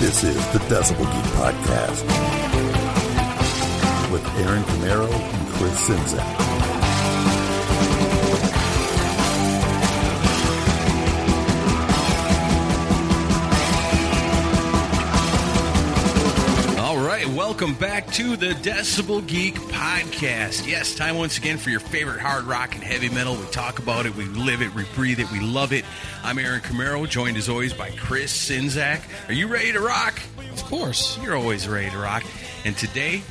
This is the Decibel Geek Podcast with Aaron Camaro and Chris Czynszak. Right, welcome back to the Decibel Geek Podcast. Yes, time once again for your favorite hard rock and heavy metal. We talk about it, we live it, we breathe it, we love it. I'm Aaron Camaro, joined as always by Chris Czynszak. Are you ready to rock? Of course. You're always ready to rock. And today,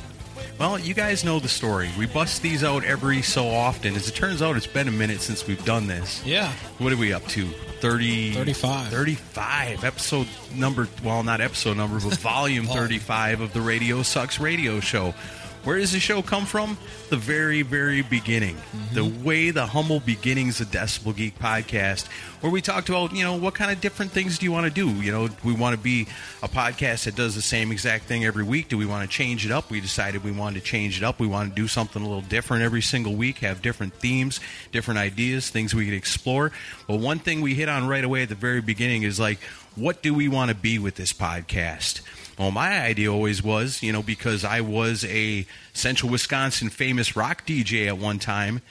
well, you guys know the story. We bust these out every so often. As it turns out, it's been a minute since we've done this. Yeah. What are we up to? 30, 35. 35. Episode number, well, not episode number, but volume 35 of the Radio Sucks radio show. Where does the show come from? The very, very beginning. Mm-hmm. The way the humble beginnings of Decibel Geek podcast, where we talked about, you know, what kind of different things do you want to do? You know, we want to be a podcast that does the same exact thing every week. Do we want to change it up? We decided we wanted to change it up. We want to do something a little different every single week, have different themes, different ideas, things we could explore. But one thing we hit on right away at the very beginning is like, what do we want to be with this podcast? Well, my idea always was, you know, because I was a Central Wisconsin famous rock DJ at one time,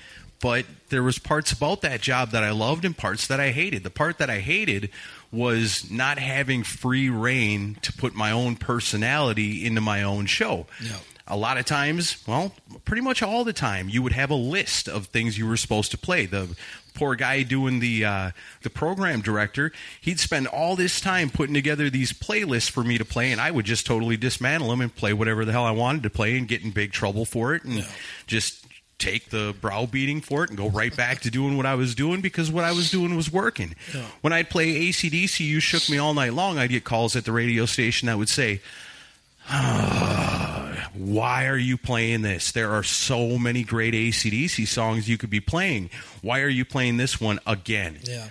but there was parts about that job that I loved and parts that I hated. The part that I hated was not having free rein to put my own personality into my own show. Yeah. A lot of times, well, pretty much all the time, you would have a list of things you were supposed to play. The poor guy doing the uh, the program director, he'd spend all this time putting together these playlists for me to play, and I would just totally dismantle them and play whatever the hell I wanted to play, and get in big trouble for it, and just take the browbeating for it and go right back to doing what I was doing because what I was doing was working. When I'd play ACDC, you shook me all night long. I'd get calls at the radio station that would say, why are you playing this? There are so many great ACDC songs you could be playing. Why are you playing this one again? Yeah.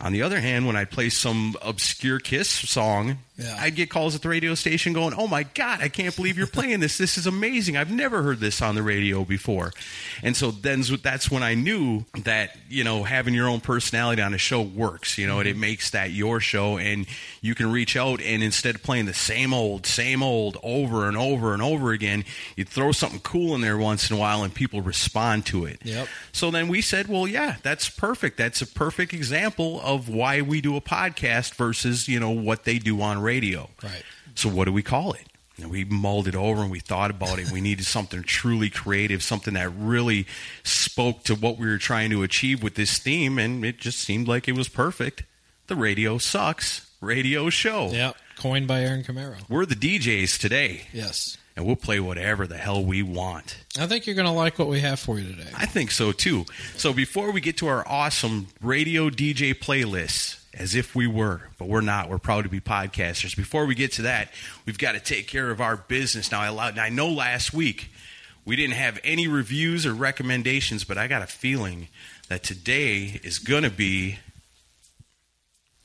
On the other hand, when I play some obscure Kiss song, Yeah. I'd get calls at the radio station going, "Oh my god, I can't believe you're playing this! This is amazing! I've never heard this on the radio before." And so then that's when I knew that you know having your own personality on a show works. You know, and it mm-hmm. makes that your show, and you can reach out and instead of playing the same old, same old over and over and over again, you throw something cool in there once in a while, and people respond to it. Yep. So then we said, well, yeah, that's perfect. That's a perfect example of why we do a podcast versus, you know, what they do on radio. Right. So what do we call it? And we mulled it over and we thought about it. We needed something truly creative, something that really spoke to what we were trying to achieve with this theme, and it just seemed like it was perfect. The radio sucks. Radio show. Yeah. Coined by Aaron Camaro. We're the DJs today, Yes. and we'll play whatever the hell we want. I think you're going to like what we have for you today. I think so too. So before we get to our awesome radio DJ playlists, as if we were, but we're not. We're proud to be podcasters. Before we get to that, we've got to take care of our business. Now, I, allowed, I know last week we didn't have any reviews or recommendations, but I got a feeling that today is going to be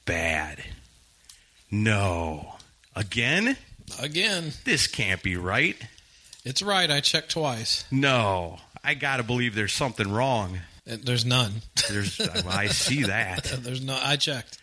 bad. No. Again? Again, This can't be right. it's right. I checked twice. No. I got to believe there's something wrong. Uh, There's none. There's, I see that. There's no. I checked.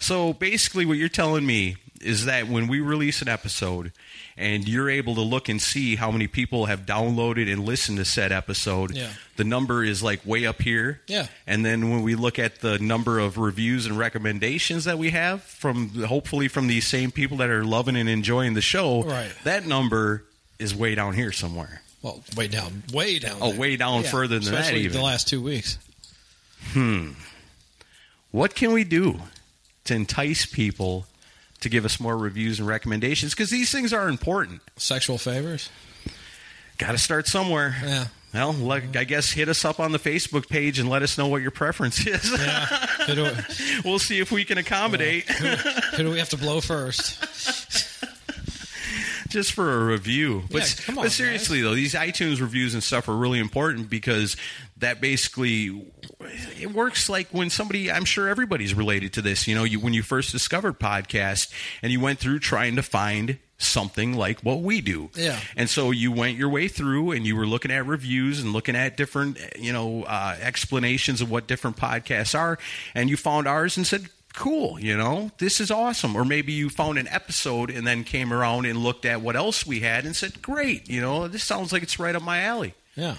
So basically, what you're telling me is that when we release an episode and you're able to look and see how many people have downloaded and listened to said episode, Yeah. the number is like way up here. Yeah. And then when we look at the number of reviews and recommendations that we have from hopefully from these same people that are loving and enjoying the show, Right. that number is way down here somewhere. Well, way down, way down. Oh, there. way down further than that even. the last two weeks. Hmm. What can we do to entice people to give us more reviews and recommendations? Because these things are important. Sexual favors. Got to start somewhere. Yeah. Well, like, I guess hit us up on the Facebook page and let us know what your preference is. Yeah. who, we'll see if we can accommodate who do we have to blow first? just for a review. But, Yeah, on, but seriously, though, these iTunes reviews and stuff are really important because that basically it works like when somebody. I'm sure everybody's related to this. You know, you when you first discovered podcast and you went through trying to find something like what we do. Yeah. And so you went your way through and you were looking at reviews and looking at different, you know, uh, explanations of what different podcasts are. And you found ours and said, cool, you know, this is awesome. Or maybe you found an episode and then came around and looked at what else we had and said, great, you know, this sounds like it's right up my alley Yeah.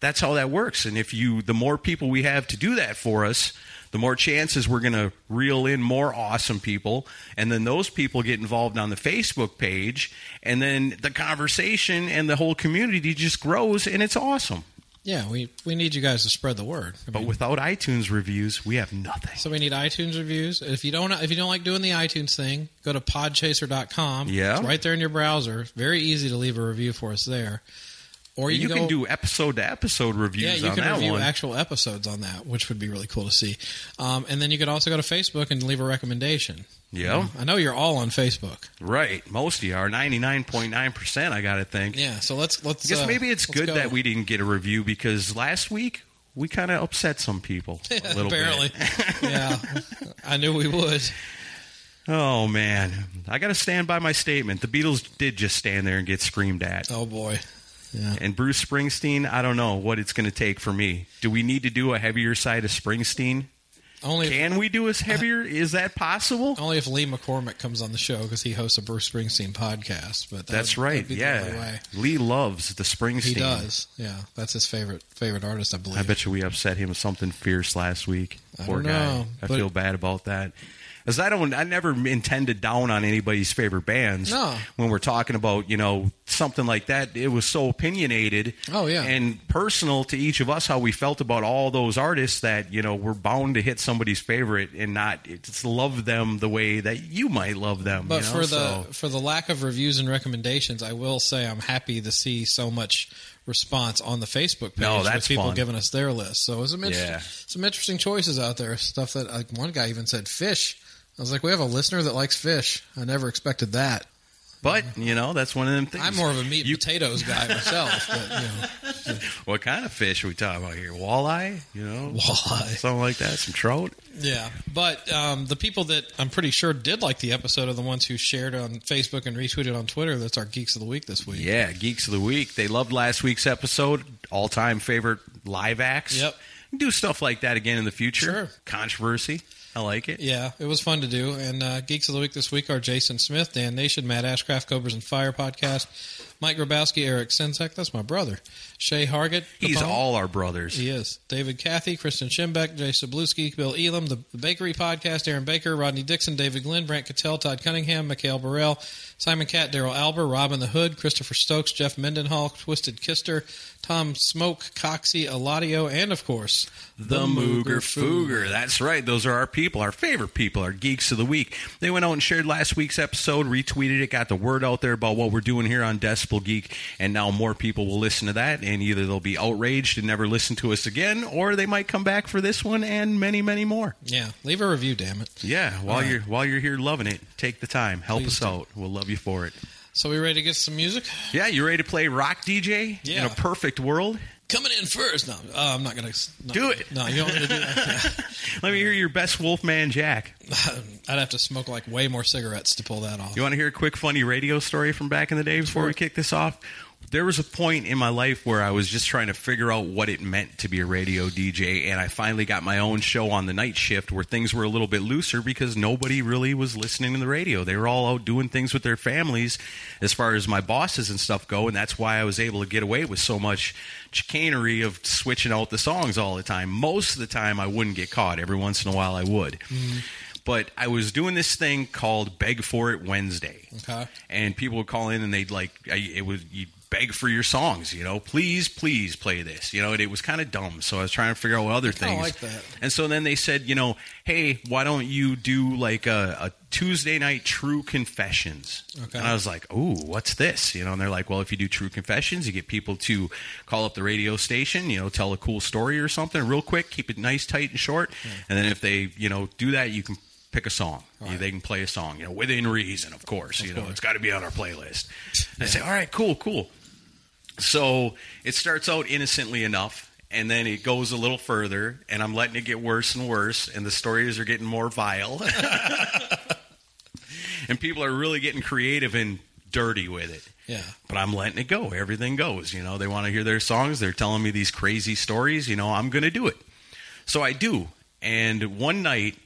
that's how that works. And if you, the more people we have to do that for us, the more chances we're going to reel in more awesome people. And then those people get involved on the Facebook page. And then the conversation and the whole community just grows and it's awesome. Yeah, we, we need you guys to spread the word. I But mean, without iTunes reviews, we have nothing. so we need iTunes reviews. If you don't if you don't like doing the iTunes thing, go to podchaser.com. Yeah. It's right there in your browser. Very easy to leave a review for us there. Or you, You, can, go, do episode to episode reviews Yeah, you on can review one. actual episodes on that, which would be really cool to see. Um, and then you could also go to Facebook and leave a recommendation. Yeah. I know you're all on Facebook. right. Most of you are 99.9%, I got to think. Yeah, so let's let's. I guess uh, maybe it's good go. that we didn't get a review because last week we kind of upset some people a little apparently. bit. yeah, I knew we would. Oh man, I got to stand by my statement. The Beatles did just stand there and get screamed at. Oh boy. Yeah. And Bruce Springsteen, I don't know what it's going to take for me. Do we need to do a heavier side of Springsteen? Only if, Can we do a heavier? Is that possible? only if Lee McCormick comes on the show because he hosts a Bruce Springsteen podcast. But that That's would- right. Yeah. Lee loves the Springsteen. He does. Yeah, that's his favorite favorite artist, I believe. I bet you we upset him with something fierce last week. I Poor guy. I but- feel bad about that. As I don't, I never intend to down on anybody's favorite bands. No. When we're talking about you know something like that, it was so opinionated. Oh, yeah. and personal to each of us how we felt about all those artists that you know we're bound to hit somebody's favorite and not just love them the way that you might love them. But you know? for the So- for the lack of reviews and recommendations, I will say I'm happy to see so much response on the Facebook page No, with people fun. giving us their list. So it was some Yeah. some interesting choices out there. Stuff that like one guy even said fish. I was like, we have a listener that likes fish. I never expected that. but you know that's one of them things. I'm more of a meat You- potatoes guy myself, but you know, What kind of fish are we talking about here? Walleye? You know, Walleye. something like that. Some trout. yeah. But um, the people that I'm pretty sure did like the episode are the ones who shared on Facebook and retweeted on Twitter. That's our geeks of the week this week. Yeah, Geeks of the Week. They loved last week's episode. All time favorite live acts. Yep. Do stuff like that again in the future. Sure. Controversy. I like it. Yeah, it was fun to do. And uh, Geeks of the Week this week are Jason Smith, Dan Nation, Matt Ashcraft, Cobras and Fire podcast, Mike Grabowski, Eric Czynszak, that's my brother, Shay Hargett. He's Capone. all our brothers. He is. David Cathy, Kristen Schimbeck, Jay Sabluski, Bill Elam, the, the Bakery Podcast, Aaron Baker, Rodney Dixon, David Glenn, Brant Cattell, Todd Cunningham, Mikhail Burrell, Simon Catt, Daryl Alber, Robin the Hood, Christopher Stokes, Jeff Mendenhall, Twisted Kister, Tom Smoke, Coxie, Eladio, and of course, The Mooger Fooger. That's right. Those are our people, our favorite people, our geeks of the week. They went out and shared last week's episode, retweeted it, got the word out there about what we're doing here on Decibel Geek, and now more people will listen to that, and either they'll be outraged and never listen to us again, or they might come back for this one and many, many more. Yeah, leave a review, damn it. Yeah, while right. you're while you're here loving it, take the time, help Please us do. out. We'll love you for it. So we ready to get some music? Yeah, you ready to play rock DJ yeah. in a perfect world? Coming in first. No, uh, I'm not going to Do it. No, you don't want me to do that. Let me hear your best Wolfman Jack. I'd have to smoke like way more cigarettes to pull that off. You want to hear a quick funny radio story from back in the day before Sure. we kick this off? There was a point in my life where I was just trying to figure out what it meant to be a radio DJ, and I finally got my own show on the night shift where things were a little bit looser because nobody really was listening to the radio. They were all out doing things with their families as far as my bosses and stuff go, and that's why I was able to get away with so much chicanery of switching out the songs all the time. Most of the time, I wouldn't get caught. Every once in a while, I would. Mm-hmm. But I was doing this thing called Beg for It Wednesday Okay. and people would call in and they'd like I- it was you beg for your songs you know? Please please play this you know? And it was kind of dumb so i was trying to figure out what other things like that. and so then they said you know hey why don't you do like a, a tuesday night true confessions? Okay. and i was like ooh what's this? You know and they're like well if you do true confessions you get people to call up the radio station you know tell a cool story or something real quick keep it nice tight and short. And then if they you know do that you can pick a song. You- they can play a song you know within reason of course you know? course. it's got to be on our playlist. And i say all right cool cool so it starts out innocently enough and then it goes a little further and i'm letting it get worse and worse and the stories are getting more vile and people are really getting creative and dirty with it Yeah. but I'm letting it go. Everything goes. You know, they want to hear their songs. They're telling me these crazy stories. You know, I'm going to do it. So I do. And one night,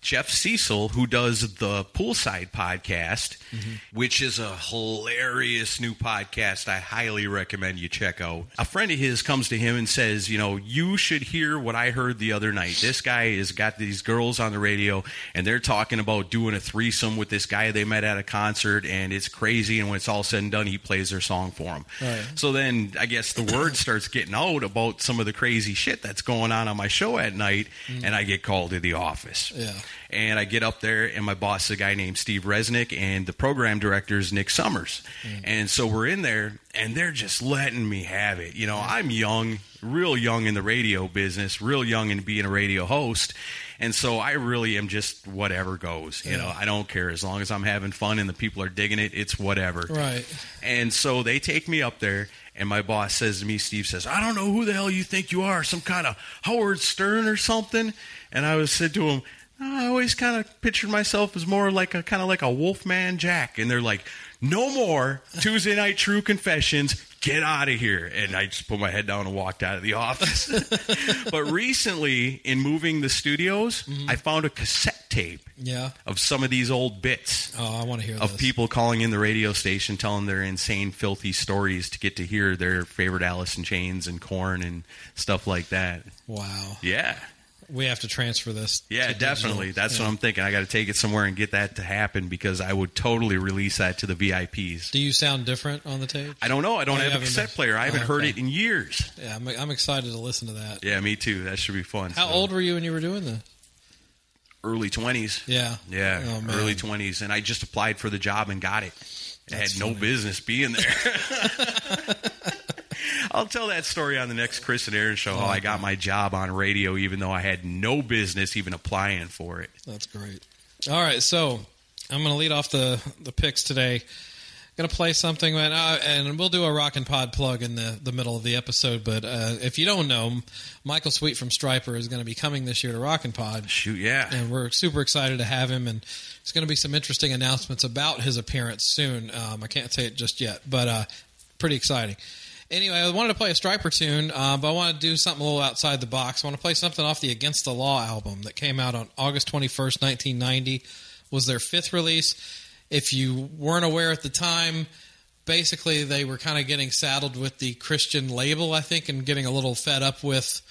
Jeff Cecil, who does the Poolside podcast, mm-hmm. which is a hilarious new podcast I highly recommend you check out. A friend of his comes to him and says, You know, you should hear what I heard the other night. This guy has got these girls on the radio, and they're talking about doing a threesome with this guy they met at a concert, and it's crazy. And when it's all said and done, he plays their song for them. Right. Oh, so then I guess the word starts getting out about some of the crazy shit that's going on on my show at night, mm-hmm. and I get called to the office. Yeah. And I get up there, and my boss is a guy named Steve Resnick, and the program director is Nick Summers. Mm. And so we're in there, and they're just letting me have it. You know, I'm young, real young in the radio business, real young in being a radio host. And so I really am just whatever goes. You know, I don't care. As long as I'm having fun and the people are digging it, it's whatever. Right. And so they take me up there, and my boss says to me, Steve says, I don't know who the hell you think you are, some kind of Howard Stern or something. And I was said to him, I always kind of pictured myself as more like a kind of like a Wolfman Jack. And they're like, no more Tuesday night true confessions. Get out of here. And I just put my head down and walked out of the office. but recently, in moving the studios, mm-hmm. I found a cassette tape Yeah. of some of these old bits Oh, I want to hear of this. people calling in the radio station telling their insane filthy stories to get to hear their favorite Alice in Chains and Korn and stuff like that. Wow. Yeah. We have to transfer this. Yeah, definitely. That's Yeah. what I'm thinking. I got to take it somewhere and get that to happen because I would totally release that to the VIPs. Do you sound different on the tape? I don't know. I don't Oh, have a cassette been- player. I haven't Oh, heard it in years. Yeah, I'm, I'm excited to listen to that. Yeah, me too. That should be fun. How So, old were you when you were doing the? Early 20s. Yeah. Yeah, Oh, early 20s. And I just applied for the job and got it. I had That's no business being there. I'll tell that story on the next Chris and Aaron show how I got my job on radio even though I had no business even applying for it. That's great. All right, so I'm going to lead off the the picks today. Going to play something, and, uh, and we'll do a rock and pod plug in the, the middle of the episode. But uh, if you don't know, Michael Sweet from Stryper is going to be coming this year to Rock and Pod, Shoot, yeah. and we're super excited to have him. And it's going to be some interesting announcements about his appearance soon. Um, I can't say it just yet, but uh, pretty exciting. Anyway, I wanted to play a Stryper tune, uh, but I want to do something a little outside the box. I want to play something off the Against the Law album that came out on August 21st, 1990. Was their fifth release. If you weren't aware at the time, basically they were kind of getting saddled with the Christian label, I think, and getting a little fed up with.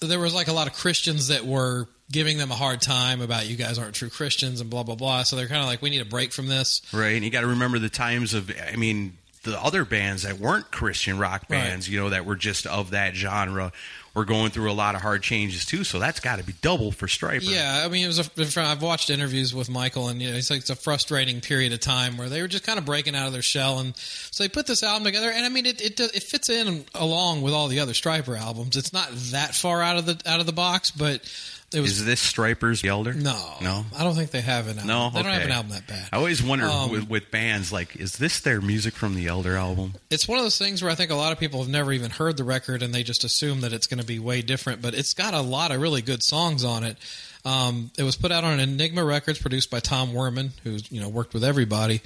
There was like a lot of Christians that were giving them a hard time about you guys aren't true Christians and blah blah blah. So they're kind of like, we need a break from this. Right, and you got to remember the times of, I mean, the other bands that weren't Christian rock Right. bands, you know, that were just of that genre, were going through a lot of hard changes too. So that's got to be double for Stryper. Yeah, I mean, it was. A, I've watched interviews with Michael, and you know, it's like it's a frustrating period of time where they were just kind of breaking out of their shell, and so they put this album together. And I mean, it it, it fits in along with all the other Stryper albums. It's not that far out of the out of the box, but it was Is this Stryper's Elder? no, no. I don't think they have an album. No, they don't have an album that bad. I always wonder Um, with, with bands like, is this their music from the Elder album? It's one of those things where I think a lot of people have never even heard the record and they just assume that it's going to be way different, but it's got a lot of really good songs on it. Um, it was put out on Enigma Records, produced by Tom Werman, who's you know worked with everybody.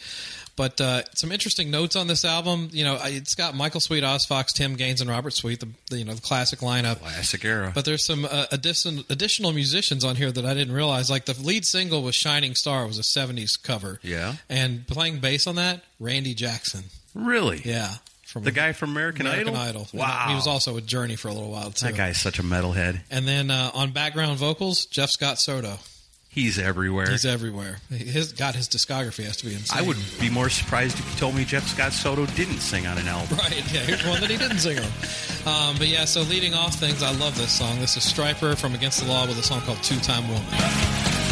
But uh, some interesting notes on this album. You know, it's got Michael Sweet, Oz Fox, Tim Gaines, and Robert Sweet. The, the you know the classic lineup. Classic era. But there's some uh, addition, additional musicians on here that I didn't realize. Like the lead single was "Shining Star" was a '70s cover. Yeah. And playing bass on that, Randy Jackson. really? Yeah. From The guy from American, American Idol? Idol. And Wow. He was also with Journey for a little while too. that guy's such a metalhead. And then uh, on background vocals, Jeff Scott Soto. He's everywhere. He's everywhere. His God, his discography has to be insane. I would be more surprised if you told me Jeff Scott Soto didn't sing on an album. Right, yeah, here's one that he didn't sing on. Um, but yeah, so leading off things, I love this song. This is Stryper from Against the Law with a song called Two Time Woman.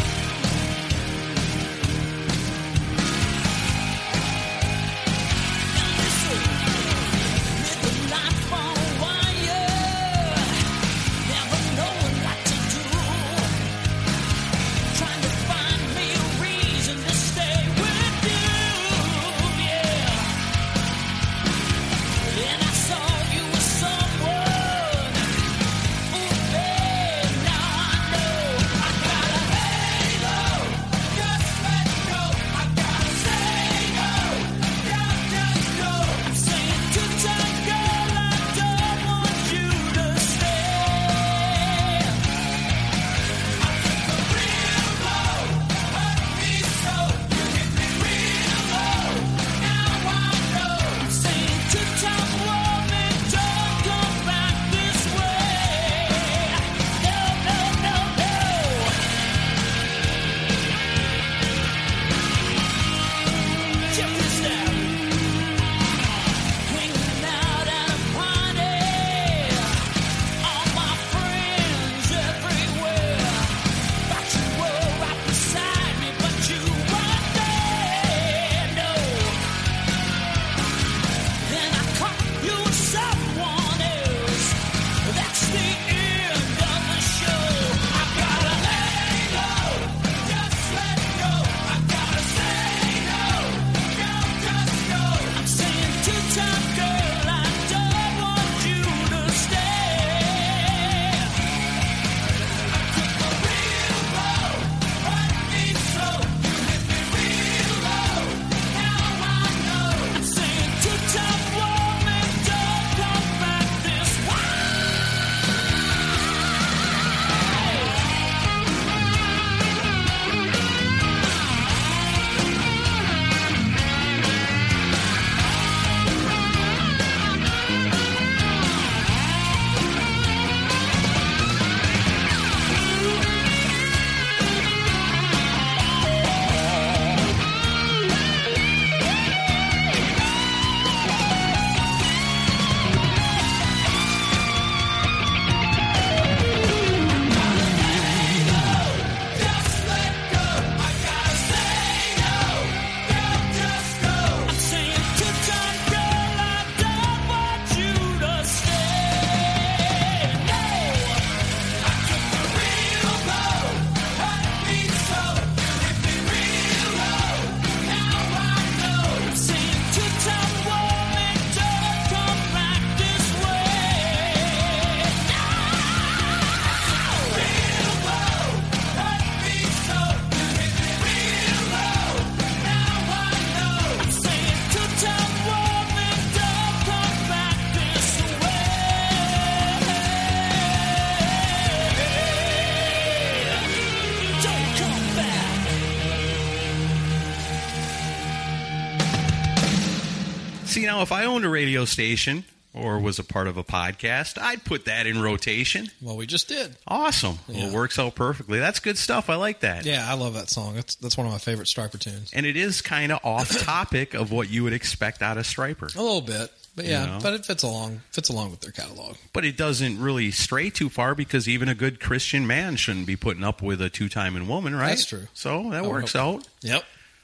If I owned a radio station or was a part of a podcast, I'd put that in rotation. Well, we just did. Awesome. Well, it works out perfectly. That's good stuff. I like that. Yeah, I love that song. That's that's one of my favorite Stryper tunes. And it is kind of off topic of what you would expect out of Stryper. A little bit, but yeah, You know? but it fits along fits along with their catalog. But it doesn't really stray too far because even a good Christian man shouldn't be putting up with a two timing woman, right? That's true. So that I works out. Yep.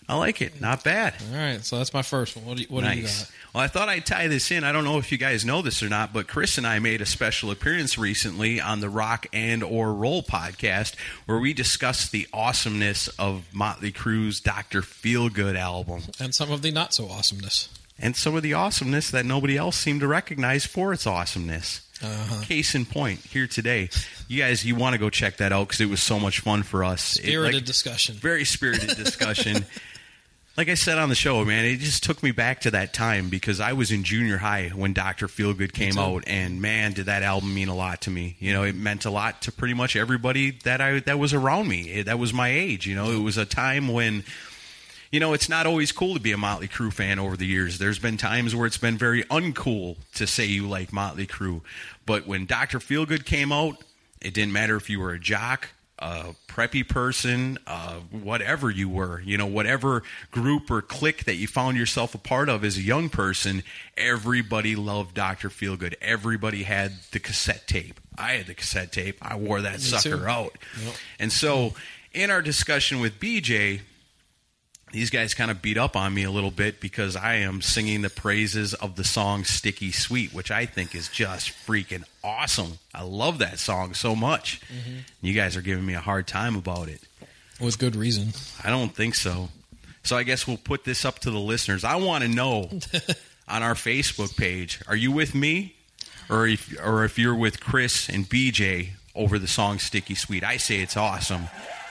I like it. Not bad. All right, so that's my first one. What do you, what do you got? Well, I thought I'd tie this in. I don't know if you guys know this or not, but Chris and I made a special appearance recently on the Rock and or Roll podcast where we discussed the awesomeness of Motley Crue's Dr. Feelgood album. And some of the not so awesomeness. and some of the awesomeness that nobody else seemed to recognize for its awesomeness. Uh-huh. Case in point, here today, you guys, you want to go check that out because it was so much fun for us. It- Spirited like- discussion. very spirited discussion. Like I said on the show, man, it just took me back to that time because I was in junior high when Doctor Feelgood came out, and man, did that album mean a lot to me. You know, it meant a lot to pretty much everybody that I that was around me. It- that was my age. You know, it was a time when. You know, it's not always cool to be a Motley Crue fan over the years. There's been times where it's been very uncool to say you like Motley Crue. But when Dr. Feelgood came out, it didn't matter if you were a jock, a preppy person, uh, whatever you were, you know, whatever group or clique that you found yourself a part of as a young person, everybody loved Dr. Feelgood. Everybody had the cassette tape. I had the cassette tape. I wore that Me sucker too. out. Yep. And so, in our discussion with BJ, these guys kind of beat up on me a little bit because I am singing the praises of the song Sticky Sweet, which I think is just freaking awesome. I love that song so much. Mm-hmm. You guys are giving me a hard time about it. With good reason. I don't think so. So I guess we'll put this up to the listeners. I want to know on our Facebook page, are you with me or if or if you're with Chris and BJ over the song Sticky Sweet? I say it's awesome.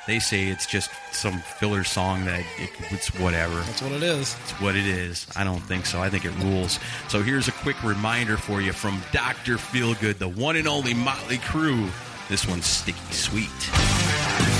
They say it's just some filler song that it, it's whatever. That's what it is. It's what it is. I don't think so. I think it rules. So here's a quick reminder for you from Dr. Feelgood, the one and only Motley Crue. This one's Sticky Sweet.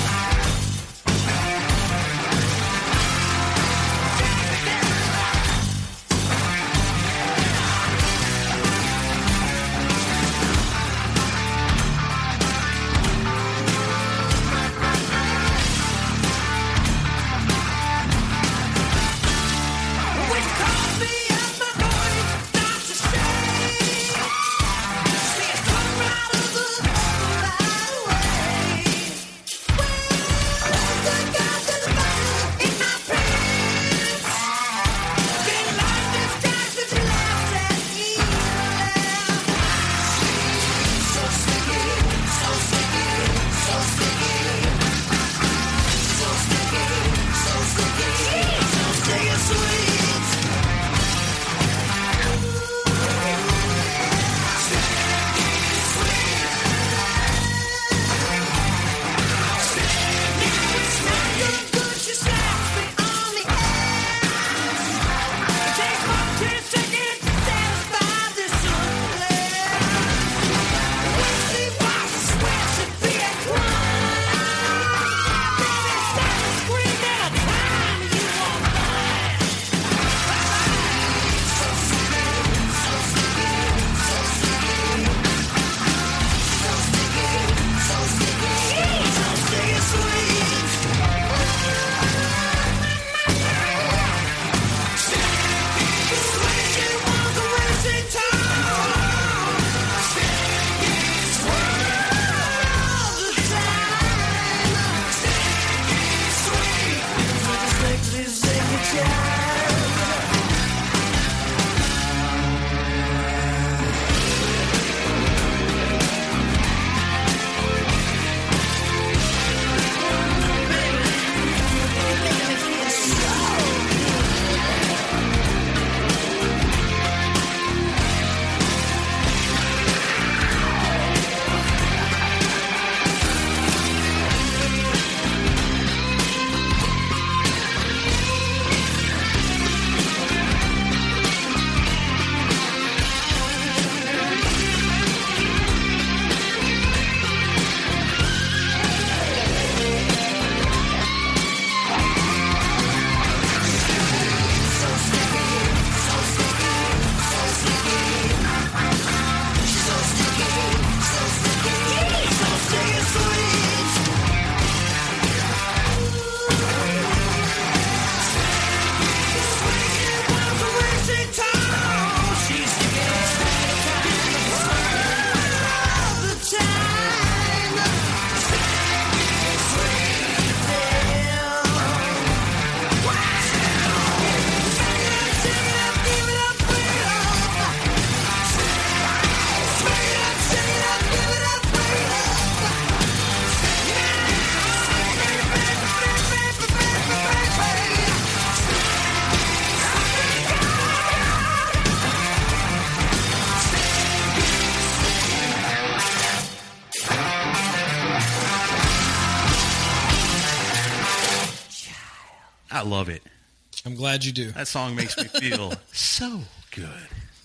Glad you do. That song makes me feel so good.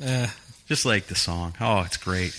Uh, Just like the song. Oh, it's great.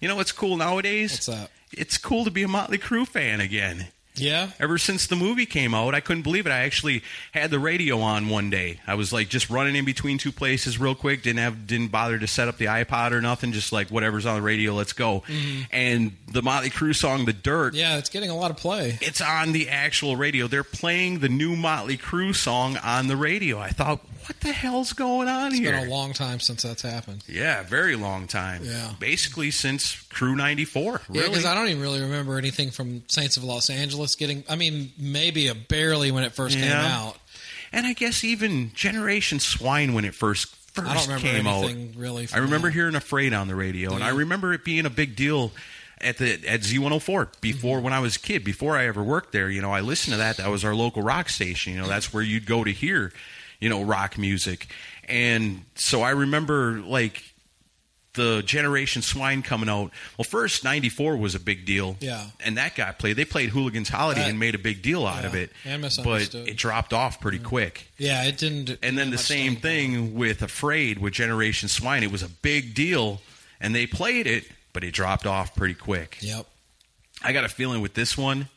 You know what's cool nowadays? what's up? It's cool to be a Motley Crue fan again. Yeah. Ever since the movie came out, I couldn't believe it. I actually had the radio on one day. I was like just running in between two places real quick. Didn't have didn't bother to set up the iPod or nothing. Just like whatever's on the radio, let's go. And the Motley Crue song "The Dirt." Mm-hmm. Yeah, it's getting a lot of play. It's on the actual radio. They're playing the new Motley Crue song on the radio. I thought, what the hell's going on It's here? It's been a long time since that's happened. yeah, very long time. Yeah. basically since Crue '94. Yeah, because I don't even really remember anything from Saints of Los Angeles getting. I mean, maybe a barely when it first came Yeah. out. And I guess even Generation Swine when it first first I don't remember came anything out. really. I From remember that. hearing "Afraid" on the radio, and I remember it being a big deal at the at Z104 before mm-hmm. when I was a kid. Before I ever worked there, you know, I listened to that. That was our local rock station. You know, that's where you'd go to hear, you know, rock music. And so I remember like the Generation Swine coming out. Well, first '94 was a big deal. Yeah. and that got played. They played Hooligans Holiday That- and made a big deal out yeah, of it. but it dropped off pretty quick. Yeah, it didn't. And then the same staying thing with Afraid with Generation Swine. It was a big deal, and they played it, but it dropped off pretty quick. Yep. I got a feeling with this one,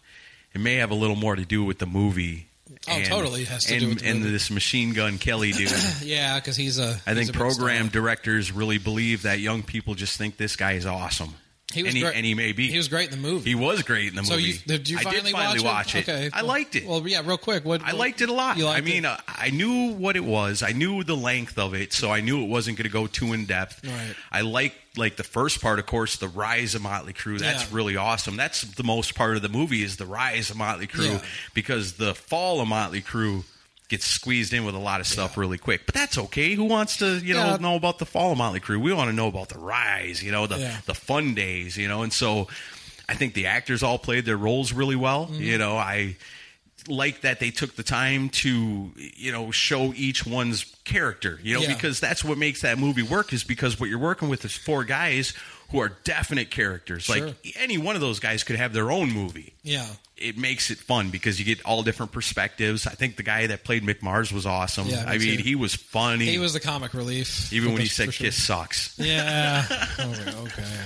it may have a little more to do with the movie. Oh, totally. It has to and, do with and this Machine Gun Kelly dude. Yeah, because he's a. I he's think a program directors really believe that young people just think this guy is awesome. He was and, he, great. and he may be. He was great in the movie. He was great in the so movie. you did you I finally, did finally watch, it? Okay, I well- liked it. Well, yeah, real quick. What I liked it a lot. I mean, it? uh, I knew what it was. I knew the length of it, so I knew it wasn't going to go too in depth. Right. I like like the first part, of course, the rise of Motley Crue. That's Yeah. really awesome. That's the most part of the movie is the rise of Motley Crue Yeah. because the fall of Motley Crue gets squeezed in with a lot of stuff really quick. But that's okay. Who wants to you know Yeah. know about the fall of Motley Crue? We want to know about the rise. You know the Yeah. the fun days. You know, and so. I think the actors all played their roles really well. Mm-hmm. You know, I like that they took the time to you know show each one's character you know Yeah. because that's what makes that movie work is because what you're working with is four guys who are definite characters Sure. like any one of those guys could have their own movie yeah. it makes it fun because you get all different perspectives i think the guy that played mick mars was awesome Yeah, me i mean too. he was funny He was the comic relief. even when he said sure. kiss sucks Yeah. Oh, I okay.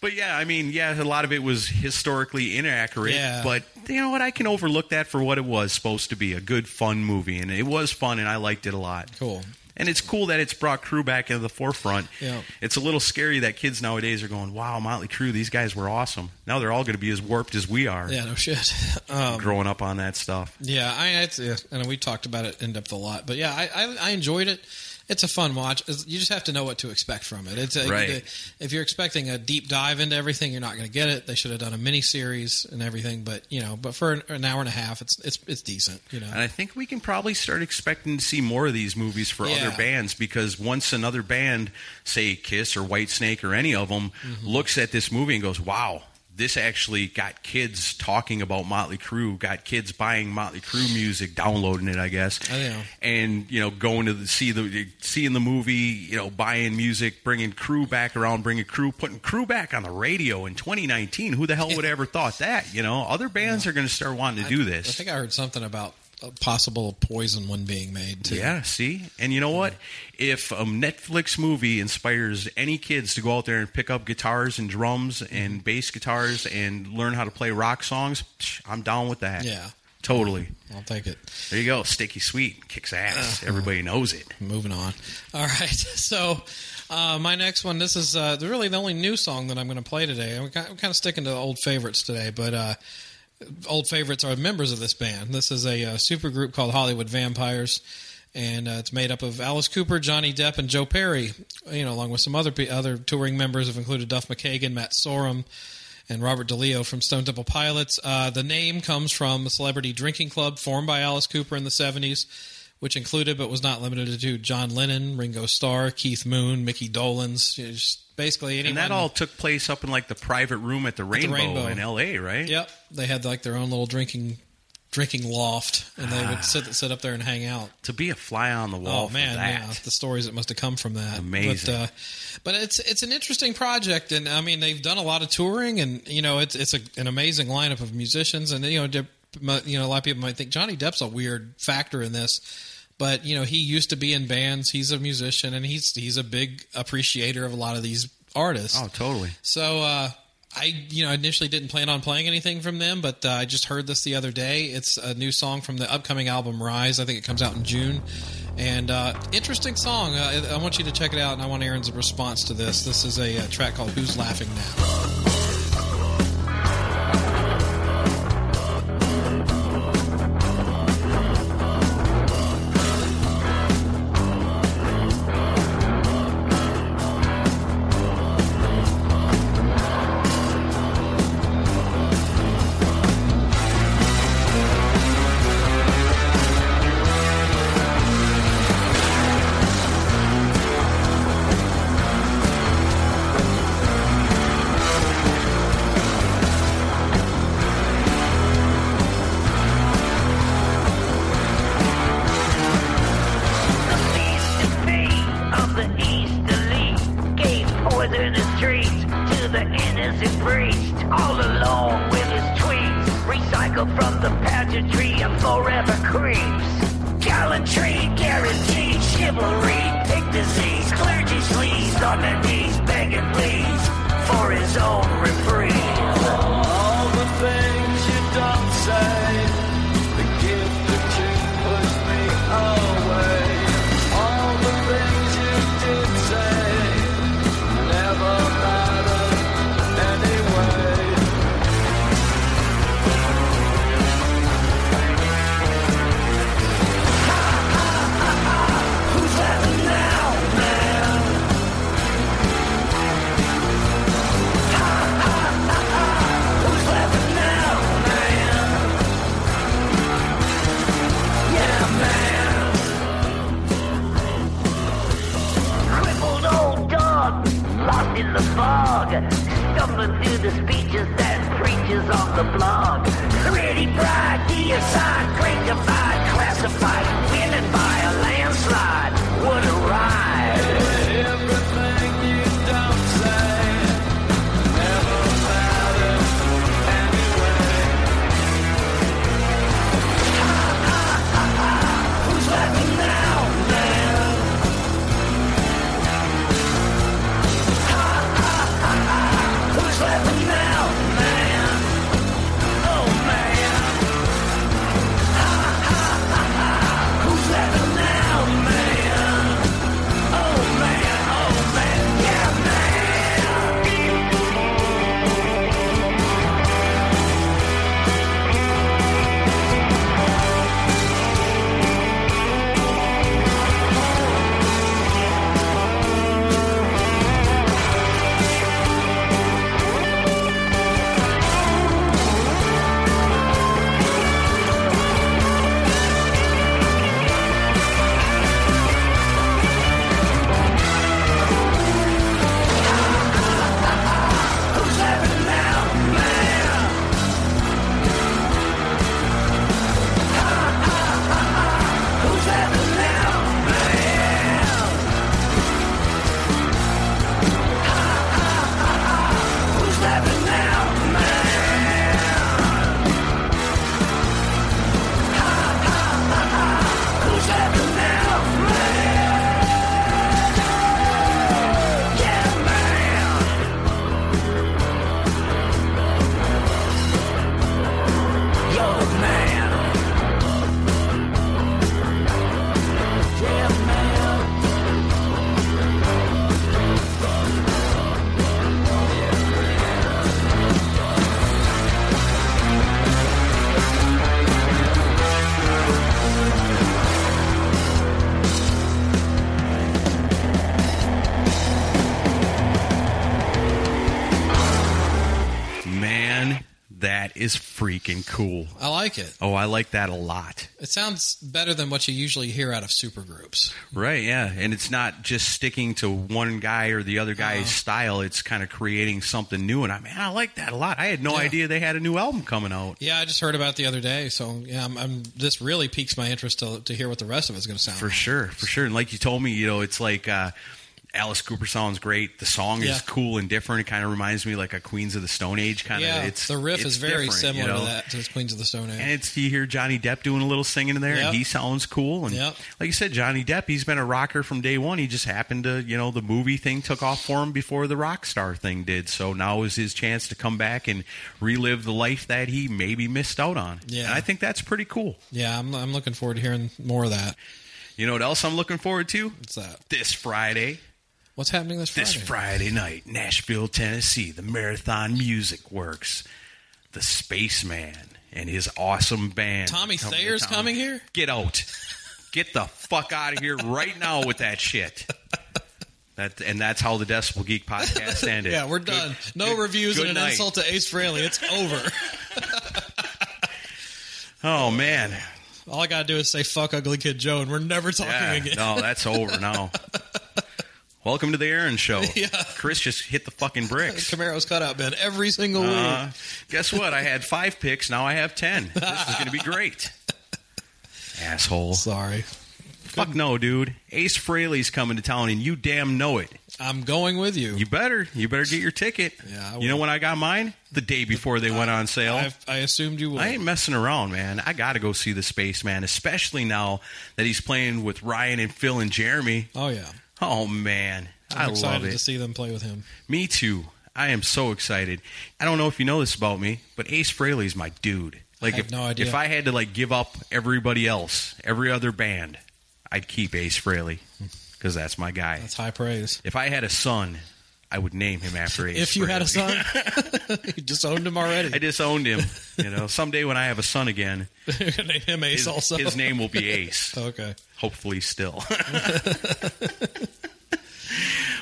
But yeah, I mean, yeah, a lot of it was historically inaccurate. Yeah. But you know what? I can overlook that for what it was supposed to be a good, fun movie. And it was fun, and I liked it a lot. Cool. And it's cool that it's brought Crue back into the forefront. Yeah. It's a little scary that kids nowadays are going, wow, Motley Crue, these guys were awesome. Now they're all going to be as warped as we are Yeah. No shit. Um, growing up on that stuff. Yeah, I and we talked about it in depth a lot, but yeah, I, I, I enjoyed it. It's a fun watch. You just have to know what to expect from it. It's a, Right. If you're expecting a deep dive into everything, you're not going to get it. They should have done a mini series and everything, but you know, but for an, an hour and a half, it's it's it's decent. You know, And I think we can probably start expecting to see more of these movies for Yeah. other bands because once another band, say Kiss or Whitesnake or any of them, Mm-hmm. looks at this movie and goes, "Wow, this actually got kids talking about Motley Crue, got kids buying Motley Crue music, downloading it, I guess, Oh, yeah. and you know going to the, see the seeing the movie, you know, buying music, bringing Crue back around, bringing Crue, putting Crue back on the radio in 2019. Who the hell would ever thought that? You know, other bands are going to start wanting to do this. I think I heard something about possible poison one being made too. Yeah, see? And you know what? If a Netflix movie inspires any kids to go out there and pick up guitars and drums Mm-hmm. and bass guitars and learn how to play rock songs, psh, I'm down with that. Yeah. Totally. I'll take it. There you go. Sticky Sweet kicks ass. Uh-huh. Everybody knows it. Moving on. All right. So, uh, my next one. This is uh, really the only new song that I'm going to play today. I'm kind, of sticking to old favorites today, but uh, old favorites are members of this band. This is a uh, super group called Hollywood Vampires, and uh, it's made up of Alice Cooper, Johnny Depp, and Joe Perry. You know, along with some other other touring members have included Duff McKagan, Matt Sorum. And Robert DeLeo from Stone Temple Pilots. Uh, the name comes from a celebrity drinking club formed by Alice Cooper in the 70s which included but was not limited to John Lennon, Ringo Starr, Keith Moon, Mickey Dolenz, just basically anyone. And that all took place up in like the private room at the Rainbow, Rainbow. in LA, right? Yep, they had like their own little drinking drinking loft, and they would sit sit up there and hang out. To be a fly on the wall Oh for man, yeah, the stories that must have come from that. Amazing. But, uh, but it's it's an interesting project, and I mean they've done a lot of touring, and you know it's it's a, an amazing lineup of musicians, and you know you know, a lot of people might think Johnny Depp's a weird factor in this, but you know, he used to be in bands. He's a musician, and he's he's a big appreciator of a lot of these artists. Oh, totally. So uh, I, you know, initially didn't plan on playing anything from them, but uh, I just heard this the other day. It's a new song from the upcoming album Rise. I think it comes out in June, and uh, interesting song. Uh, I want you to check it out, and I want Aaron's response to this. This is a, uh track called "Who's Laughing Now." Cool. I like it. Oh, I like that a lot. It sounds better than what you usually hear out of supergroups. Right, yeah. And it's not just sticking to one guy or the other guy's style. It's kind of creating something new. And I mean, I like that a lot. I had no Yeah. idea they had a new album coming out. Yeah, I just heard about it the other day, so yeah, I'm, I'm this really piques my interest to, to hear what the rest of it's going to sound For like. sure, for sure. And like you told me, you know, it's like uh, Alice Cooper sounds great. The song Yeah. is cool and different. It kind of reminds me like a Queens of the Stone Age kind yeah, of. It's the riff it's is very similar you know? to that to Queens of the Stone Age. And it's you hear Johnny Depp doing a little singing in there, Yep. and he sounds cool. And Yep. like you said, Johnny Depp, he's been a rocker from day one. He just happened to, you know, the movie thing took off for him before the rock star thing did. So now is his chance to come back and relive the life that he maybe missed out on. Yeah. and I think that's pretty cool. yeah, I'm, I'm looking forward to hearing more of that. You know what else I'm looking forward to? What's that? This Friday. What's happening this Friday? This Friday night, Nashville, Tennessee, the Marathon Music Works, the Spaceman and his awesome band. Tommy coming Thayer's coming here? Get out. Get the fuck out of here right now with that shit. That and that's how the Decibel Geek podcast ended. Yeah, we're Good- done. no good- reviews good and an night. insult to Ace Frehley. It's over. Oh man. All I gotta do is say "fuck Ugly Kid Joe," and we're never talking Yeah, again. no, that's over now. Welcome to the Aaron Show. Yeah. Chris just hit the fucking bricks. Camaro's cutout bin every single Uh, week. guess what? I had five picks. Now I have ten. This is going to be great. Asshole. Sorry, Fuck no, dude. Ace Frehley's coming to town, and you damn know it. I'm going with you. You better. You better get your ticket. Yeah, I you know when I got mine? The day before they went on sale. I, I assumed you would. I ain't messing around, man. I got to go see the Spaceman, especially now that he's playing with Ryan and Phil and Jeremy. oh yeah, Oh man, I'm I excited love it. to see them play with him. Me too. I am so excited. I don't know if you know this about me, but Ace Frehley is my dude. Like I have if, no idea. if I had to like give up everybody else, every other band, I'd keep Ace Frehley because that's my guy. That's high praise. If I had a son, I would name him after Ace. If you had a son, you just owned him already. I disowned him. You know, someday when I have a son again, name him Ace his, also. his name will be Ace. Okay. Hopefully, still.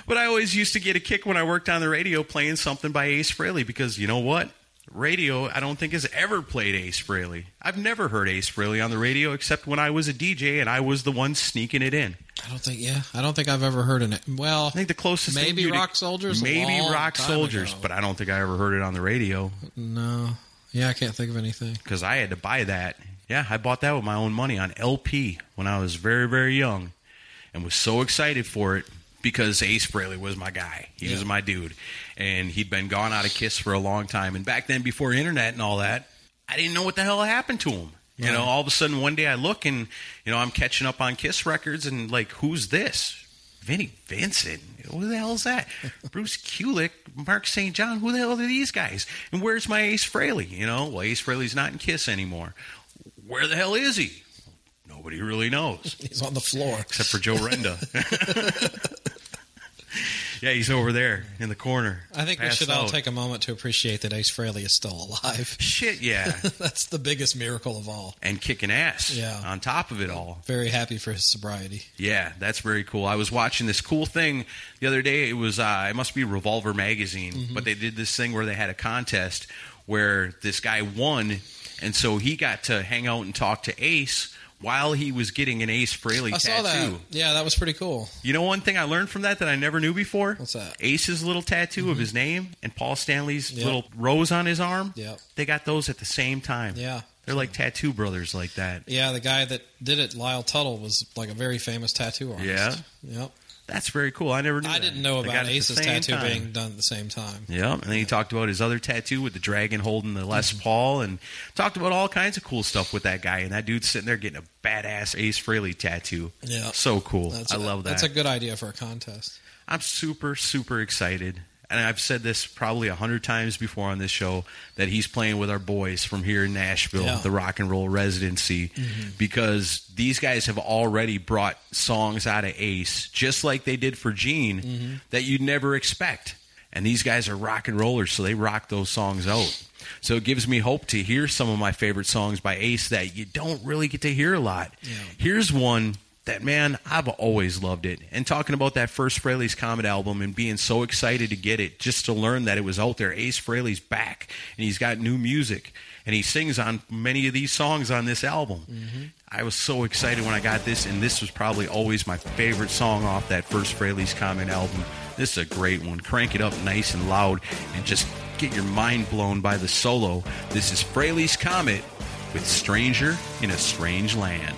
but I always used to get a kick when I worked on the radio playing something by Ace Frehley because you know what? Radio, I don't think has ever played Ace Frehley. I've never heard Ace Frehley on the radio except when I was a DJ and I was the one sneaking it in. I don't think. Yeah, I don't think I've ever heard it. Well, I think the closest Maybe you'd- Rock Soldiers maybe Rock Soldiers, ago. but I don't think I ever heard it on the radio no. Yeah, I can't think of anything. because I had to buy that. Yeah, I bought that with my own money on LP when I was very, very young and was so excited for it because Ace Frehley was my guy. He was my dude. And he'd been gone out of Kiss for a long time. And back then, before internet and all that, I didn't know what the hell happened to him. You Right. know, all of a sudden one day I look and, you know, I'm catching up on Kiss records and like, who's this? Vinnie Vincent. Who the hell is that? Bruce Kulick, Mark St. John. Who the hell are these guys? And where's my Ace Frehley? You know, well, Ace Frehley's not in Kiss anymore. Where the hell is he? Nobody really knows He's on the floor. except for Joe Renda. yeah, he's over there in the corner. I think we passed should all out. take a moment to appreciate that Ace Frehley is still alive. Shit, yeah, That's the biggest miracle of all. and kicking ass. Yeah. on top of it all. Very happy for his sobriety. Yeah, that's very cool. I was watching this cool thing the other day. It was uh, it must be Revolver magazine, Mm-hmm. but they did this thing where they had a contest where this guy won, and so he got to hang out and talk to Ace while he was getting an Ace Frehley I tattoo. saw that. Yeah, that was pretty cool. You know one thing I learned from that that I never knew before? What's that? Mm-hmm. Ace's little tattoo of his name and Paul Stanley's Yep. little rose on his arm. Yep. They got those at the same time. Yeah. They're like tattoo brothers like that. Yeah, the guy that did it, Lyle Tuttle, was like a very famous tattoo artist. Yeah? Yep. That's very cool. I never knew I that. didn't know They about it at the Ace's tattoo time. being done at the same time. Yeah, and then he talked about his other tattoo with the dragon holding the Les Mm-hmm. Paul, and talked about all kinds of cool stuff with that guy. And that dude's sitting there getting a badass Ace Frehley tattoo. Yeah. so cool. That's I a- love that. That's a good idea for a contest. I'm super, super excited. And I've said this probably a hundred times before on this show that he's playing with our boys from here in Nashville, Yeah. the rock and roll residency, mm-hmm. because these guys have already brought songs out of Ace, just like they did for Gene, mm-hmm. that you'd never expect. And these guys are rock and rollers, so they rock those songs out. So it gives me hope to hear some of my favorite songs by Ace that you don't really get to hear a lot. Here's one that man, I've always loved it. And talking about that first Frehley's Comet album and being so excited to get it, just to learn that it was out there. Ace Frehley's back and he's got new music and he sings on many of these songs on this album. Mm-hmm. I was so excited when I got this, and this was probably always my favorite song off that first Frehley's Comet album. This is a great one. Crank it up nice and loud and just get your mind blown by the solo. This is Frehley's Comet with Stranger in a Strange Land.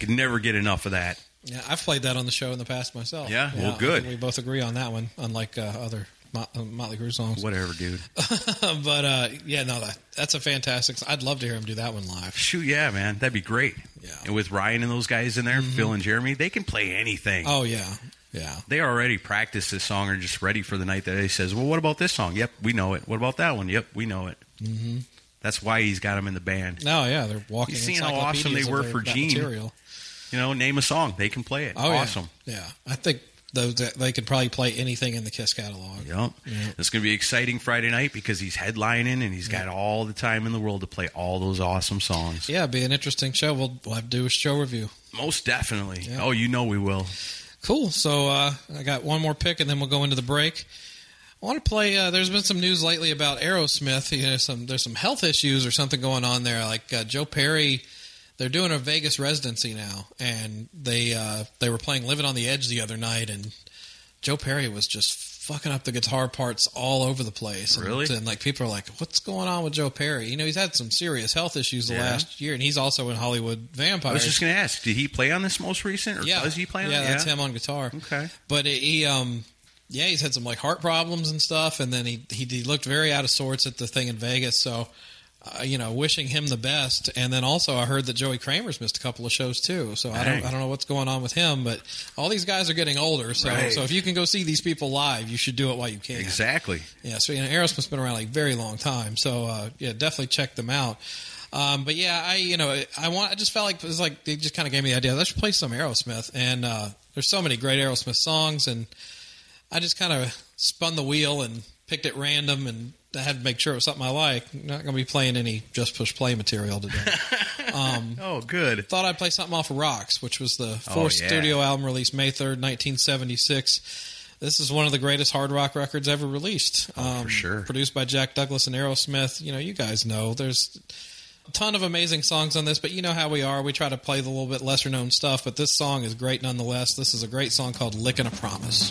Could never get enough of that. Yeah, I've played that on the show in the past myself. Yeah? Well, good. we both agree on that one, unlike uh, other Mot- uh, Motley Crue songs. Whatever, dude. but uh, yeah, no, that that's a fantastic. I'd love to hear him do that one live. Shoot, yeah, man, that'd be great. Yeah. And with Ryan and those guys in there, Phil and Jeremy, they can play anything. Oh yeah, yeah. They already practiced this song, are just ready for the night that he says, "Well, what about this song? Yep, we know it. What about that one? Yep, we know it." Mm-hmm. That's why he's got them in the band. No, yeah, they're walking. You've seen how awesome they were for Gene. Material. You know, name a song, they can play it. Oh awesome. yeah, yeah. I think those that they could probably play anything in the Kiss catalog. Yep. It's going to be exciting Friday night because he's headlining and he's got all the time in the world to play all those awesome songs. Yeah, be an interesting show. We'll, we'll have to do a show review. Most definitely. Yeah. Oh, you know we will. Cool. So uh, I got one more pick, and then we'll go into the break. I want to play. Uh, there's been some news lately about Aerosmith. You know, some there's some health issues or something going on there. Like uh, Joe Perry, they're doing a Vegas residency now, and they uh, they were playing "Living on the Edge" the other night, and Joe Perry was just fucking up the guitar parts all over the place. And, Really? And like people are like, "What's going on with Joe Perry?" You know, he's had some serious health issues the Yeah. last year, and he's also in Hollywood Vampires. I was just going to ask, did he play on this most recent, or yeah, does he play on yeah, it? that's him on guitar. Okay. but he, um, yeah, he's had some like heart problems and stuff, and then he he, he looked very out of sorts at the thing in Vegas. So, uh, you know, wishing him the best. And then also, I heard that Joey Kramer's missed a couple of shows too. So I don't I don't know what's going on with him, but all these guys are getting older. So Right. so if you can go see these people live, you should do it while you can. Exactly. Yeah, so you know, Aerosmith's been around like a very long time. So uh, yeah, definitely check them out. Um, but yeah, I you know I want I just felt like it was like they just kind of gave me the idea. Let's play some Aerosmith, and uh, there's so many great Aerosmith songs, and I just kind of spun the wheel and picked at random, and I had to make sure it was something I like. I'm not going to be playing any just push play material today. Oh, good. Thought I'd play something off of Rocks, which was the Oh, fourth yeah. studio album released May 3rd, 1976. This is one of the greatest hard rock records ever released. Um, Oh, for sure. Produced by Jack Douglas and Aerosmith. You know, you guys know there's a ton of amazing songs on this, but you know how we are. We try to play the little bit lesser known stuff, but this song is great nonetheless. This is a great song called Lick and a Promise.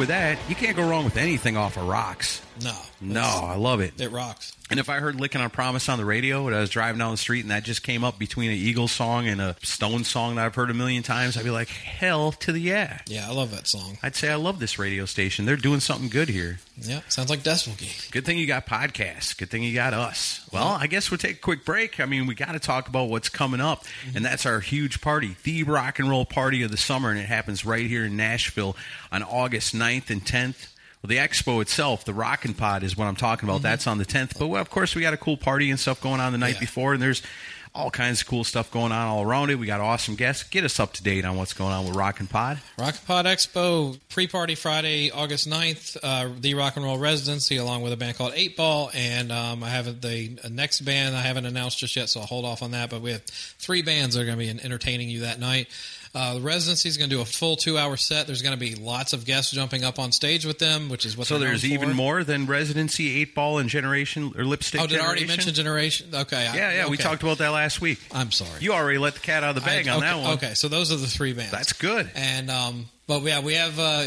With that. You can't go wrong with anything off of rocks. No. I love it. It rocks. And if I heard "Lick and a Promise" on the radio when I was driving down the street, and that just came up between an Eagles song and a Stone song that I've heard a million times, I'd be like, "Hell to the yeah!" Yeah, I love that song. I'd say I love this radio station. They're doing something good here. Yeah, sounds like Decibel Geek. Good thing you got podcasts. Good thing you got us. Well, I guess we'll take a quick break. I mean, we got to talk about what's coming up, mm-hmm. and that's our huge party, the rock and roll party of the summer, and it happens right here in Nashville on August 9th and 10th. Well, the expo itself, the Rockin' Pod, is what I'm talking about. That's on the 10th. But well, of course, we got a cool party and stuff going on the night Yeah. before, and there's all kinds of cool stuff going on all around it. We got awesome guests. Get us up to date on what's going on with Rockin' Pod. Rockin' Pod Expo pre-party Friday, August 9th, uh, the Rock and Roll Residency, along with a band called Eight Ball, and um, I haven't the next band I haven't announced just yet, so I'll hold off on that. But we have three bands that are going to be entertaining you that night. Uh, the residency is going to do a full two-hour set. There's going to be lots of guests jumping up on stage with them, which is what. So there's even more than Residency, Eight Ball, and Generation or Lipstick. Oh, did I already mention Generation? Okay. I- Yeah, yeah, we talked about that last week. I'm sorry. You already let the cat out of the bag I- on okay, that one. Okay, so those are the three bands. That's good. And um, but yeah, we have. Uh,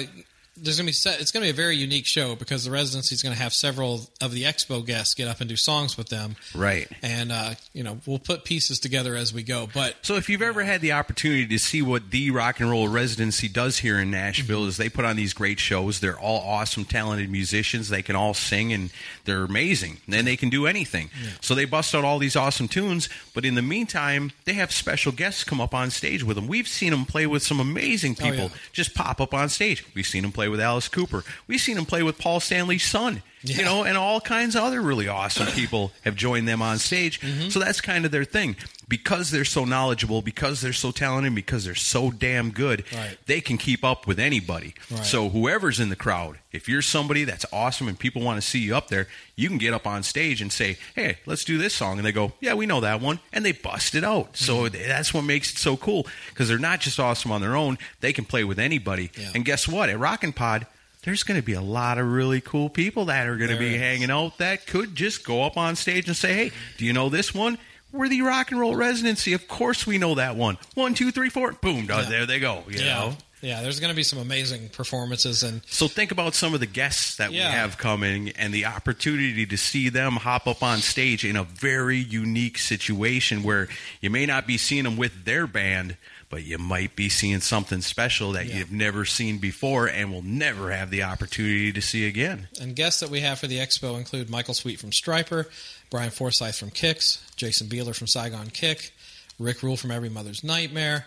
there's gonna be set, it's gonna be a very unique show because the residency is gonna have several of the expo guests get up and do songs with them. Right. And uh, you know we'll put pieces together as we go. But So if you've ever had the opportunity to see what the rock and roll residency does here in Nashville Mm-hmm. is they put on these great shows. They're all awesome, talented musicians. They can all sing and they're amazing. And they can do anything. So they bust out all these awesome tunes, but in the meantime, they have special guests come up on stage with them. We've seen them play with some amazing Oh, people yeah. just pop up on stage. We've seen them play with Alice Cooper. We've seen him play with Paul Stanley's son. You know, and all kinds of other really awesome people have joined them on stage. Mm-hmm. So that's kind of their thing. Because they're so knowledgeable, because they're so talented, because they're so damn good, Right. they can keep up with anybody. Right. So whoever's in the crowd, if you're somebody that's awesome and people want to see you up there, you can get up on stage and say, "Hey, let's do this song," and they go, "Yeah, we know that one," and they bust it out. So Mm-hmm. that's what makes it so cool because they're not just awesome on their own; they can play with anybody. Yeah. And guess what? At Rockin' Pod. There's going to be a lot of really cool people that are going to be is. hanging out that could just go up on stage and say, "Hey, do you know this one? We're the rock and roll residency. Of course, we know that one. One, two, three, four. Boom! Yeah. There they go. You yeah, know. yeah, there's going to be some amazing performances and So think about some of the guests that Yeah. we have coming and the opportunity to see them hop up on stage in a very unique situation where you may not be seeing them with their band, but you might be seeing something special that Yeah. you've never seen before and will never have the opportunity to see again. And guests that we have for the expo include Michael Sweet from Stryper, Brian Forsythe from Kix, Jason Bieler from Saigon Kick, Rick Ruhl from Every Mother's Nightmare.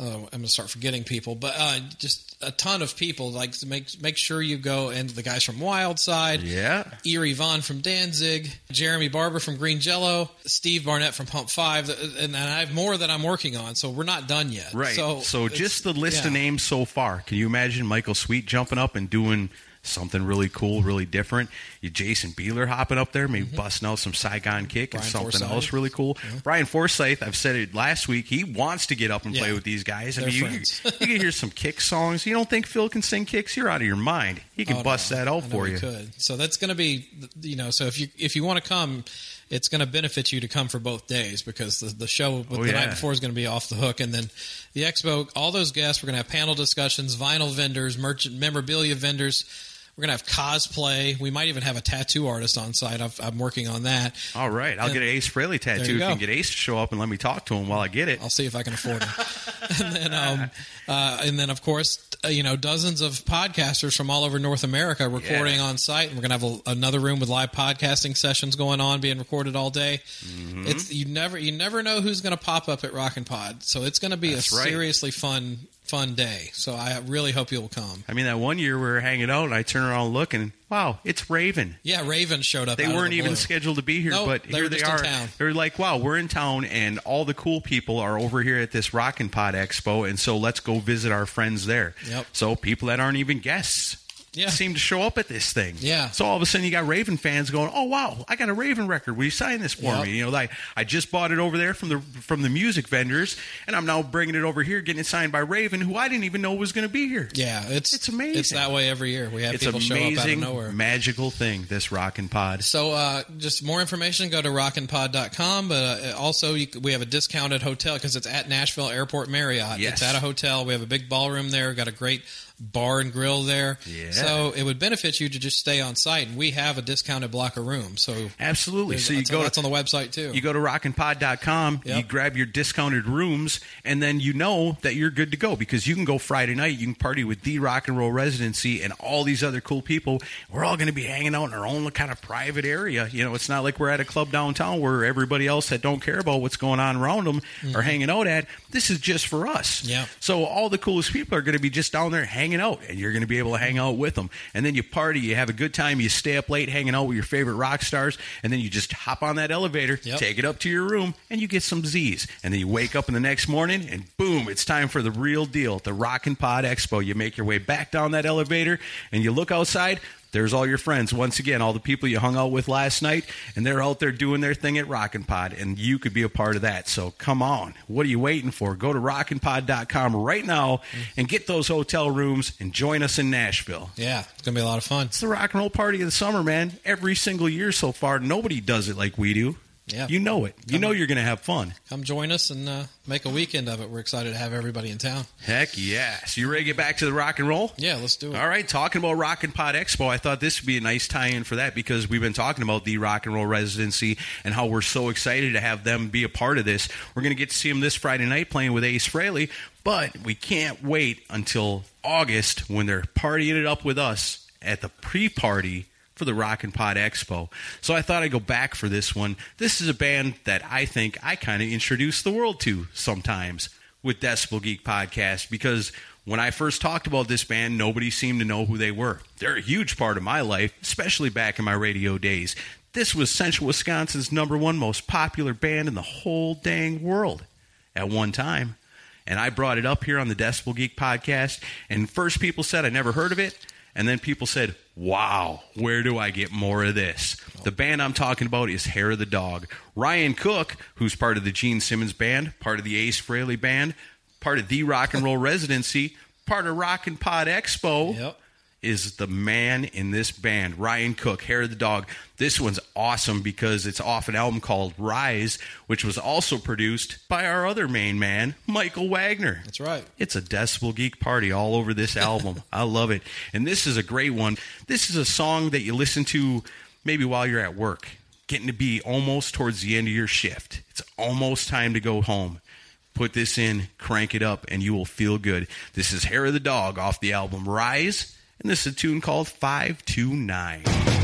Uh, I'm going to start forgetting people, but uh, just a ton of people. Like make make sure you go and the guys from Wildside, Yeah. Eerie Von from Danzig, Jeremy Barber from Green Jello, Steve Barnett from Pump Five, and I have more that I'm working on. So we're not done yet. Right. So, So, just the list yeah. of names so far. Can you imagine Michael Sweet jumping up and doing something really cool, really different? You Jason Bieler hopping up there, maybe busting out some Saigon kick and Mm-hmm. Something Forsythe. else really cool. Brian Forsythe, I've said it last week, he wants to get up and play with these guys. I They're mean, you, you can hear some Kix songs. You don't think Phil can sing Kix? You're out of your mind. He can Oh, bust no. that out for you. Could. So that's going to be, you know, so if you if you want to come, it's going to benefit you to come for both days because the, the show with Oh, the yeah. night before is going to be off the hook, and then the expo, all those guests, we're going to have panel discussions, vinyl vendors, merchant memorabilia vendors. We're going to have cosplay. We might even have a tattoo artist on site. I've, I'm working on that. All right. I'll And- get an Ace Frehley you tattoo if you can get Ace to show up and let me talk to him while I get it. I'll see if I can afford it. and then, um, uh, and then of course, uh, you know, dozens of podcasters from all over North America recording Yeah. on site. And we're gonna have a, another room with live podcasting sessions going on, being recorded all day. Mm-hmm. It's you never you never know who's gonna pop up at Rockin' Pod, so it's gonna be That's a right. seriously fun fun day. So I really hope you'll come. I mean, that one year we were hanging out and I turn around looking, wow, it's Raven. Yeah, Raven showed up. They weren't the even blue. scheduled to be here, Nope, but here they are. They're like, wow, we're in town, and all the cool people are over here at this Rockin' Pod Expo, and so let's go visit our friends there. Yep. So people that aren't even guests. Yeah. Seem to show up at this thing. Yeah. So all of a sudden you got Raven fans going, "Oh wow, I got a Raven record. Will you sign this for Yep. me?" You know, like I just bought it over there from the from the music vendors, and I'm now bringing it over here, getting it signed by Raven, who I didn't even know was going to be here. Yeah, it's It's amazing. It's that way every year. We have It's people show up out of nowhere. magical thing. This Rockin' Pod. So, uh, just more information, go to rockinpod.com. But uh, also, you, we have a discounted hotel because it's at Nashville Airport Marriott. Yes. It's at a hotel. We have a big ballroom there. Got a great bar and grill there. Yeah. So it would benefit you to just stay on site, and we have a discounted block of rooms. So Absolutely. So you go that's to on the website too. You go to rockinpod.com, you grab your discounted rooms, and then you know that you're good to go because you can go Friday night, you can party with the Rock and Roll Residency and all these other cool people. We're all going to be hanging out in our own kind of private area. You know, it's not like we're at a club downtown where everybody else that don't care about what's going on around them are hanging out at. This is just for us. Mm-hmm. Yeah. So all the coolest people are going to be just down there hanging hanging out, and you're going to be able to hang out with them. And then you party, you have a good time, you stay up late hanging out with your favorite rock stars, and then you just hop on that elevator, Yep. take it up to your room, and you get some Z's. And then you wake up in the next morning, and boom, it's time for the real deal, the Rockin' Pod Expo. You make your way back down that elevator, and you look outside. There's all your friends. Once again, all the people you hung out with last night, and they're out there doing their thing at Rockin' Pod, and you could be a part of that. So come on. What are you waiting for? Go to rockinpod.com right now and get those hotel rooms and join us in Nashville. Yeah, it's gonna be a lot of fun. It's the rock and roll party of the summer, man. Every single year so far, nobody does it like we do. Yeah. You know it. You know you're going to have fun. Come join us and uh, make a weekend of it. We're excited to have everybody in town. Heck yes. You ready to get back to the rock and roll? Yeah, let's do it. All right, talking about Rockin' Pod Expo, I thought this would be a nice tie-in for that because we've been talking about the Rock and Roll Residency and how we're so excited to have them be a part of this. We're going to get to see them this Friday night playing with Ace Frehley, but we can't wait until August when they're partying it up with us at the pre-party for the Rockin' Pod Expo. So I thought I'd go back for this one. This is a band that I think I kind of introduce the world to sometimes with Decibel Geek Podcast because when I first talked about this band, nobody seemed to know who they were. They're a huge part of my life, especially back in my radio days. This was Central Wisconsin's number one most popular band in the whole dang world at one time. And I brought it up here on the Decibel Geek podcast, and first people said I never heard of it, and then people said, Wow, where do I get more of this? The band I'm talking about is Hair of the Dog. Ryan Cook, who's part of the Gene Simmons band, part of the Ace Frehley band, part of the Rock and Roll Residency, part of Rockin' Pod Expo Yep. Is the man in this band, Ryan Cook, Hair of the Dog. This one's awesome because it's off an album called Rise, which was also produced by our other main man, Michael Wagner. That's right. It's a Decibel Geek party all over this album. I love it. And this is a great one. This is a song that you listen to maybe while you're at work, getting to be almost towards the end of your shift. It's almost time to go home. Put this in, crank it up, and you will feel good. This is Hair of the Dog off the album Rise, and this is a tune called 529.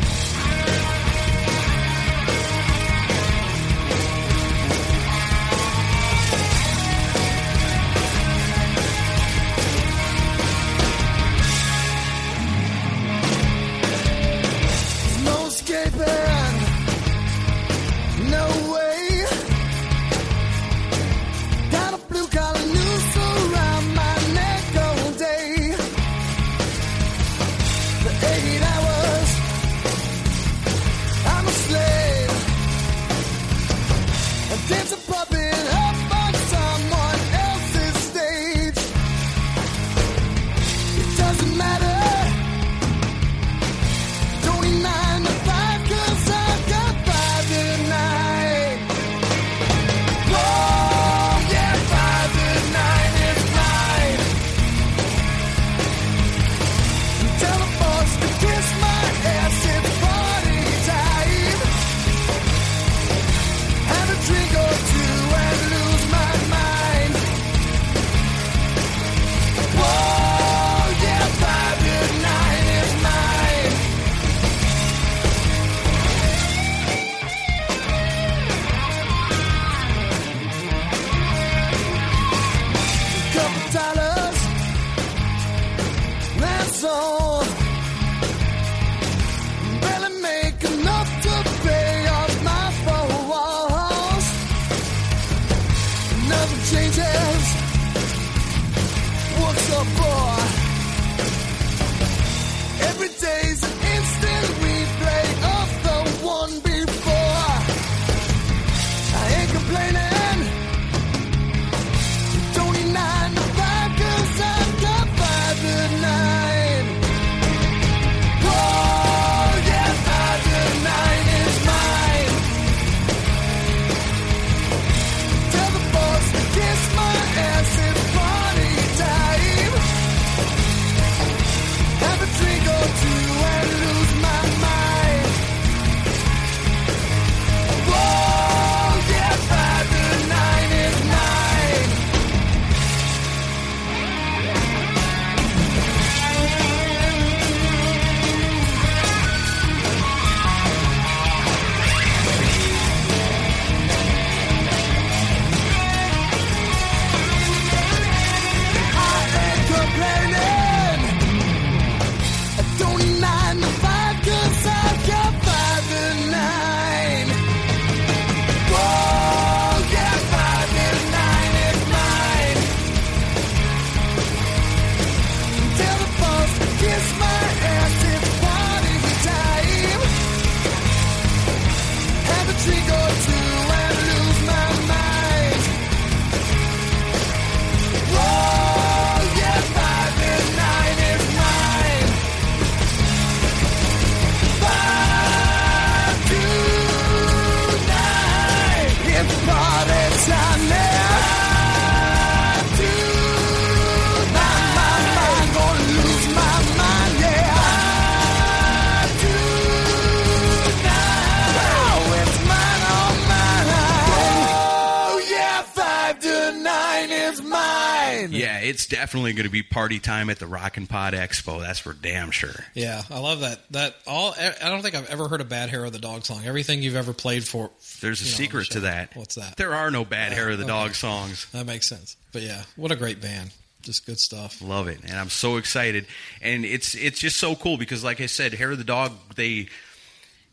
Definitely going to be party time at the Rockin' Pod Expo. That's for damn sure. Yeah, I love that. That all. I don't think I've ever heard a bad Hair of the Dog song. Everything you've ever played for. There's a know, secret to that. What's that? There are no bad hair of the okay. dog songs. That makes sense. But yeah, what a great band. Just good stuff. Love it, and I'm so excited. And it's it's just so cool because, like I said, Hair of the Dog, they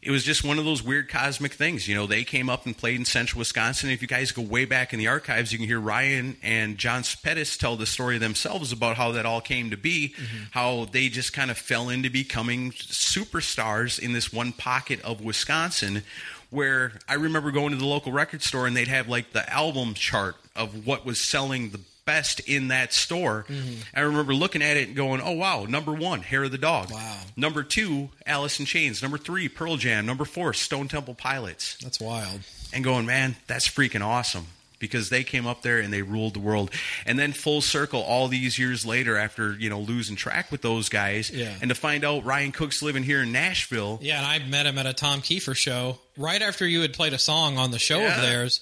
it was just one of those weird cosmic things. You know, they came up and played in central Wisconsin. If you guys go way back in the archives, you can hear Ryan and John Spettis tell the story themselves about how that all came to be, mm-hmm. how they just kind of fell into becoming superstars in this one pocket of Wisconsin. Where I remember going to the local record store and they'd have like the album chart of what was selling the best in that store. Mm-hmm. I remember looking at it and going, "Oh wow, number one, Hair of the Dog. Wow. Number two, Alice in Chains. Number three, Pearl Jam. Number four, Stone Temple Pilots." That's wild. And going, man, that's freaking awesome because they came up there and they ruled the world. And then full circle, all these years later, after you know losing track with those guys, Yeah. and to find out Ryan Cook's living here in Nashville. Yeah, and I met him at a Tom Keifer show right after you had played a song on the show Yeah. of theirs.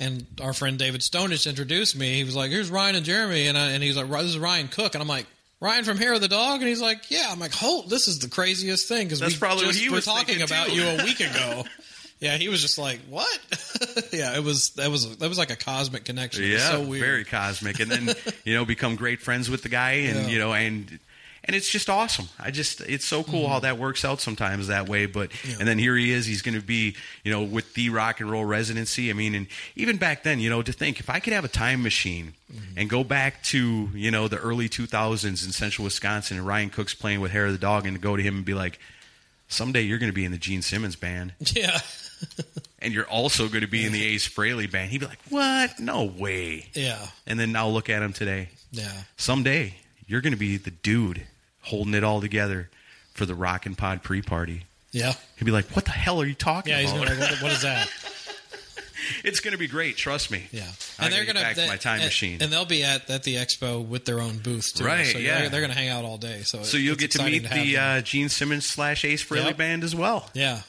And our friend David Stonich introduced me. He was like, "Here's Ryan and Jeremy," and I, and he's like, "This is Ryan Cook," and I'm like. Ryan from Hair of the Dog, and he's like, "Yeah." I'm like, "Oh, this is the craziest thing because we probably what just he were was talking about too. you a week ago." yeah, he was just like, "What?" yeah, it was that was that was like a cosmic connection. Yeah, so very cosmic, and then you know become great friends with the guy, and Yeah. you know, and and it's just awesome. I just it's so cool how that works out sometimes that way. But Mm-hmm. Yeah. and then here he is. He's going to be you know with the rock and roll residency. I mean, and even back then, you know, to think if I could have a time machine Mm-hmm. and go back to you know the early 2000s in central Wisconsin, and Ryan Cook's playing with Hair of the Dog, and to go to him and be like. Someday you're going to be in the Gene Simmons band, Yeah, and you're also going to be in the Ace Frehley band. He'd be like, "What? No way!" yeah, And then now look at him today. yeah. Someday you're going to be the dude holding it all together for the Rockin' Pod pre-party. Yeah, he'd be like, "What the hell are you talking yeah. About?" gonna be like, what, "What is that?" it's going to be great. Trust me. Yeah, I'm and they're gonna gonna back to my time and, machine. and they'll be at at the expo with their own booth too. Right, So yeah. they're, they're gonna hang out all day. So so you'll get to meet have the uh, Gene Simmons slash Ace Frehley Yep. band as well yeah.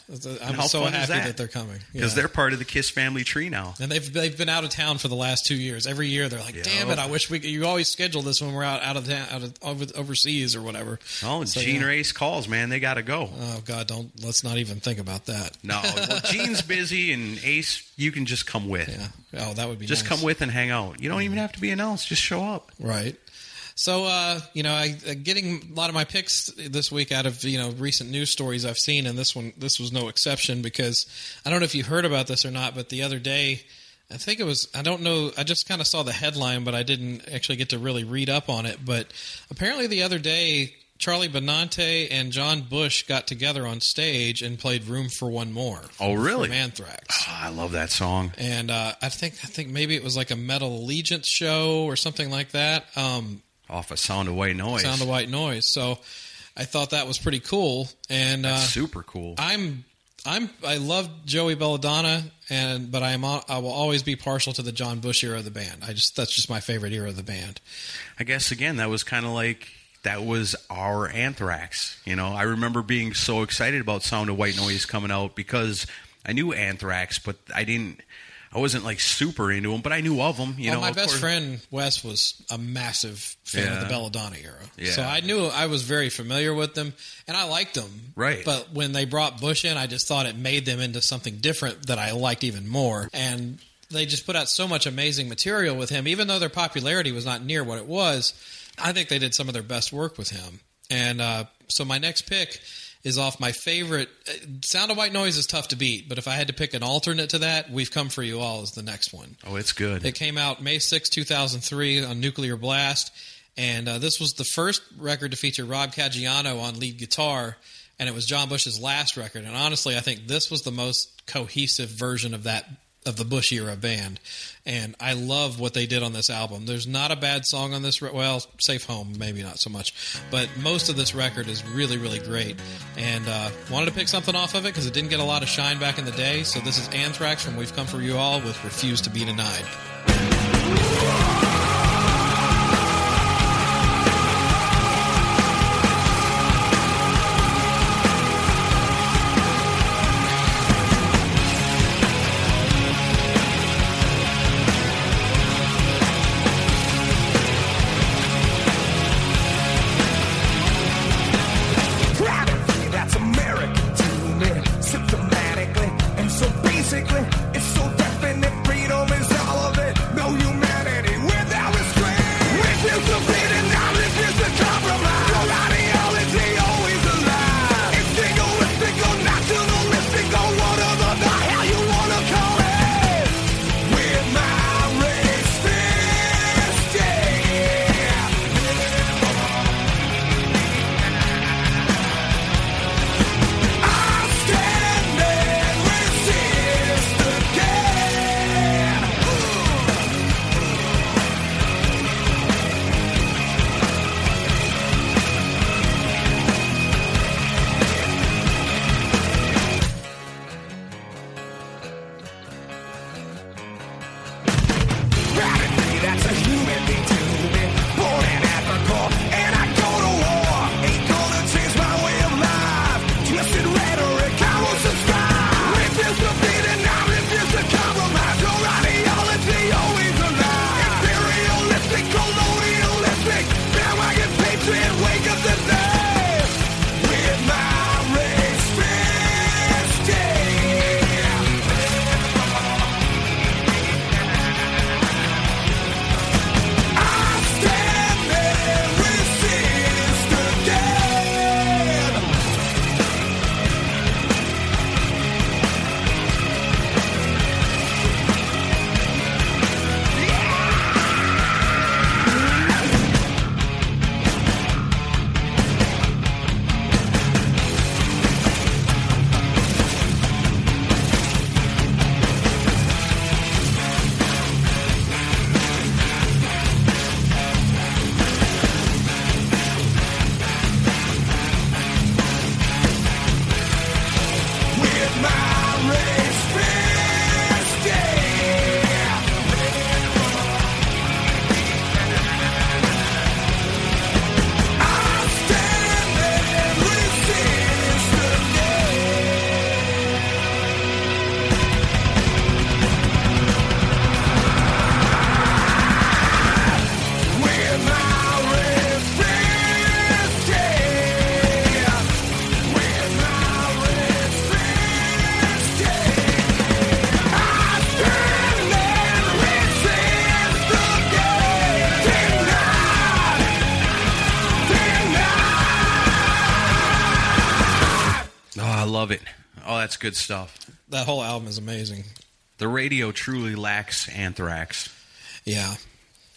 I'm so happy that? that? they're coming because Yeah. they're part of the Kiss family tree now. and they've they've been out of town for the last two years. Every year they're like, Yeah. "Damn it! I wish we could, you always schedule this when we're out out of town, out of over, overseas or whatever." Oh, So, Gene yeah. or Ace calls, man. They got to go. Oh God, don't let's not even think about that. No, well, Gene's busy, and Ace, you can just come with. Yeah. Oh, that would be Just nice. come with and hang out. You don't even have to be announced. Just show up. Right. So, uh, you know, I uh, getting a lot of my picks this week out of you know recent news stories I've seen, and this one this was no exception because I don't know if you heard about this or not, but the other day, I think it was I don't know, I just kind of saw the headline, but I didn't actually get to really read up on it. But apparently, the other day, Charlie Benante and John Bush got together on stage and played "Room for One More." Oh, really? From Anthrax. Oh, I love that song. and uh, I think I think maybe it was like a Metal Allegiance show or something like that. Um, Off a Sound of White Noise. Sound of White Noise. So I thought that was pretty cool, and uh, super cool. I'm I'm I love Joey Belladonna, and but I'm I will always be partial to the John Bush era of the band. I just that's just my favorite era of the band. I guess again that was kind of like that was our Anthrax. You know, I remember being so excited about Sound of White Noise coming out because I knew Anthrax, but I didn't. I wasn't like super into them, but I knew of them. You well, know, my best course. friend Wes was a massive fan of the Belladonna era, Yeah. so I knew I was very familiar with them, and I liked them. Right. But when they brought Bush in, I just thought it made them into something different that I liked even more, and they just put out so much amazing material with him, even though their popularity was not near what it was. I think they did some of their best work with him, and uh, so my next pick is off my favorite. uh, Sound of White Noise is tough to beat, but if I had to pick an alternate to that, We've Come for You All is the next one. Oh, it's good. It came out May 6, 2003 on Nuclear Blast. And uh, this was the first record to feature Rob Caggiano on lead guitar. And it was John Bush's last record. And honestly, I think this was the most cohesive version of that of the Bush era band. And I love what they did on this album. There's not a bad song on this. Re- well, Safe Home, maybe not so much. But most of this record is really, really great. And uh, wanted to pick something off of it because it didn't get a lot of shine back in the day. So this is Anthrax from We've Come For You All with Refuse to Be Denied. Good stuff. That whole album is amazing. The radio truly lacks Anthrax. Yeah.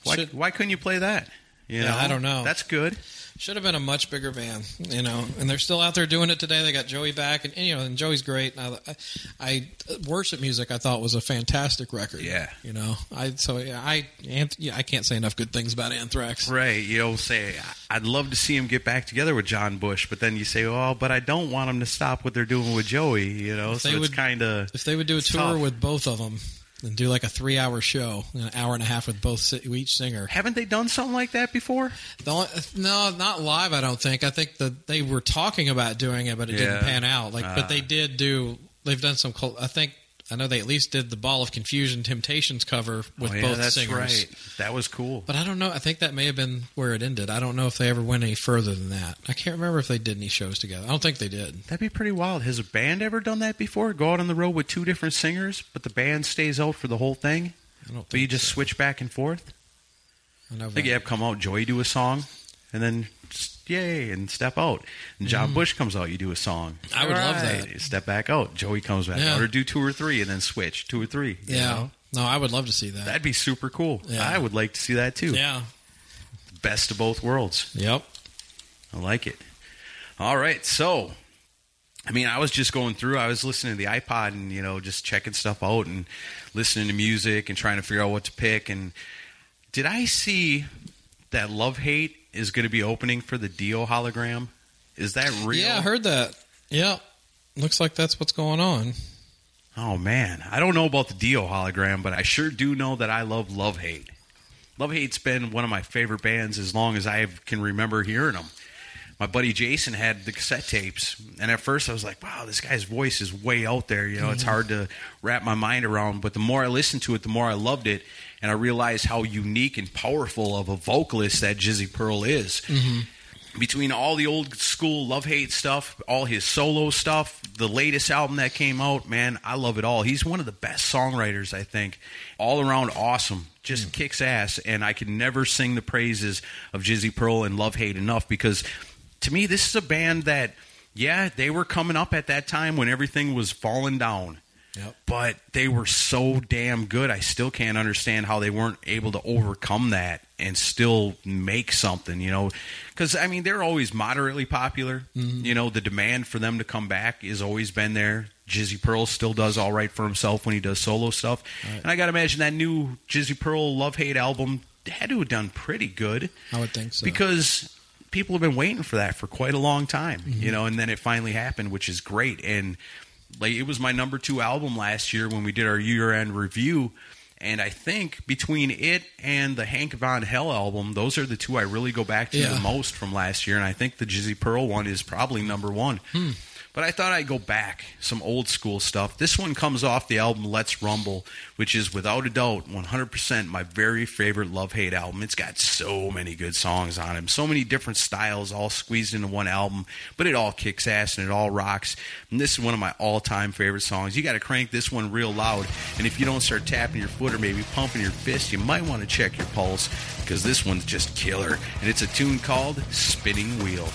Why, Should, why couldn't you play that? You Yeah, I don't know. That's good. Should have been a much bigger band, you know. And they're still out there doing it today. They got Joey back, and, and, you know, and Joey's great. And I, I, worship music. I thought was a fantastic record. Yeah. you know. I so yeah, I Anth- yeah, I can't say enough good things about Anthrax. Right. You'll say, I'd love to see him get back together with John Bush, but then you say, oh, but I don't want him to stop what they're doing with Joey, you know? If so they it's would- kind of. If they would do a tour tough. with both of them and do like a three-hour show, an hour and a half with both si- each singer. Haven't they done something like that before? The only, no, not live. I don't think. I think that they were talking about doing it, but it Yeah. didn't pan out. Like, Ah. but they did do. They've done some. col- I think. I know they at least did the Ball of Confusion Temptations cover with oh, yeah, both that's singers. right. That was cool. But I don't know. I think that may have been where it ended. I don't know if they ever went any further than that. I can't remember if they did any shows together. I don't think they did. That'd be pretty wild. Has a band ever done that before? Go out on the road with two different singers, but the band stays out for the whole thing? I don't. But you just so. switch back and forth? I know I think you have come out, Joey do a song, and then just, yay, and step out. And John mm-hmm. Bush comes out, you do a song. I would love that. Step back out. Joey comes back Yeah. out. Or do two or three and then switch. Two or three. Yeah. know? No, I would love to see that. That'd be super cool. Yeah. I would like to see that too. yeah. Best of both worlds. Yep. I like it. All right, so I mean, I was just going through. I was listening to the iPod and you know just checking stuff out and listening to music and trying to figure out what to pick. And did I see that Love Hate is going to be opening for the Dio hologram? Is that real? Yeah, I heard that. Yep. Looks like that's what's going on. Oh man, I don't know about the Dio hologram, but I sure do know that I love Love Hate. Love Hate's been one of my favorite bands as long as I can remember hearing them. My buddy Jason had the cassette tapes, and at first I was like, "Wow, this guy's voice is way out there." You know, it's mm-hmm. hard to wrap my mind around. But the more I listened to it, the more I loved it, and I realized how unique and powerful of a vocalist that Jizzy Pearl is mm-hmm. between all the old school love hate stuff, all his solo stuff, the latest album that came out, man, I love it all. He's one of the best songwriters, I think. All around awesome. Just mm. kicks ass. And I can never sing the praises of Jizzy Pearl and Love Hate enough because to me, this is a band that, yeah, they were coming up at that time when everything was falling down Yep. but they were so damn good. I still can't understand how they weren't able to overcome that and still make something, you know. Because, I mean, they're always moderately popular. You know, the demand for them to come back has always been there. Jizzy Pearl still does all right for himself when he does solo stuff. And I got to imagine that new Jizzy Pearl Love Hate album had to have done pretty good I would think so. because people have been waiting for that for quite a long time, Mm-hmm. you know, and then it finally happened, which is great. And like it was my number two album last year when we did our year end review. And I think between it and the Hank Von Hell album, those are the two I really go back to Yeah. the most from last year. And I think the Jizzy Pearl one is probably number one. Hmm. But I thought I'd go back some old school stuff. This one comes off the album Let's Rumble, which is without a doubt 100% my very favorite love hate album. It's got so many good songs on it, so many different styles all squeezed into one album, but it all kicks ass and it all rocks. And this is one of my all time favorite songs. You got to crank this one real loud, and if you don't start tapping your foot or maybe pumping your fist, you might want to check your pulse because this one's just killer. And it's a tune called Spinning Wheel.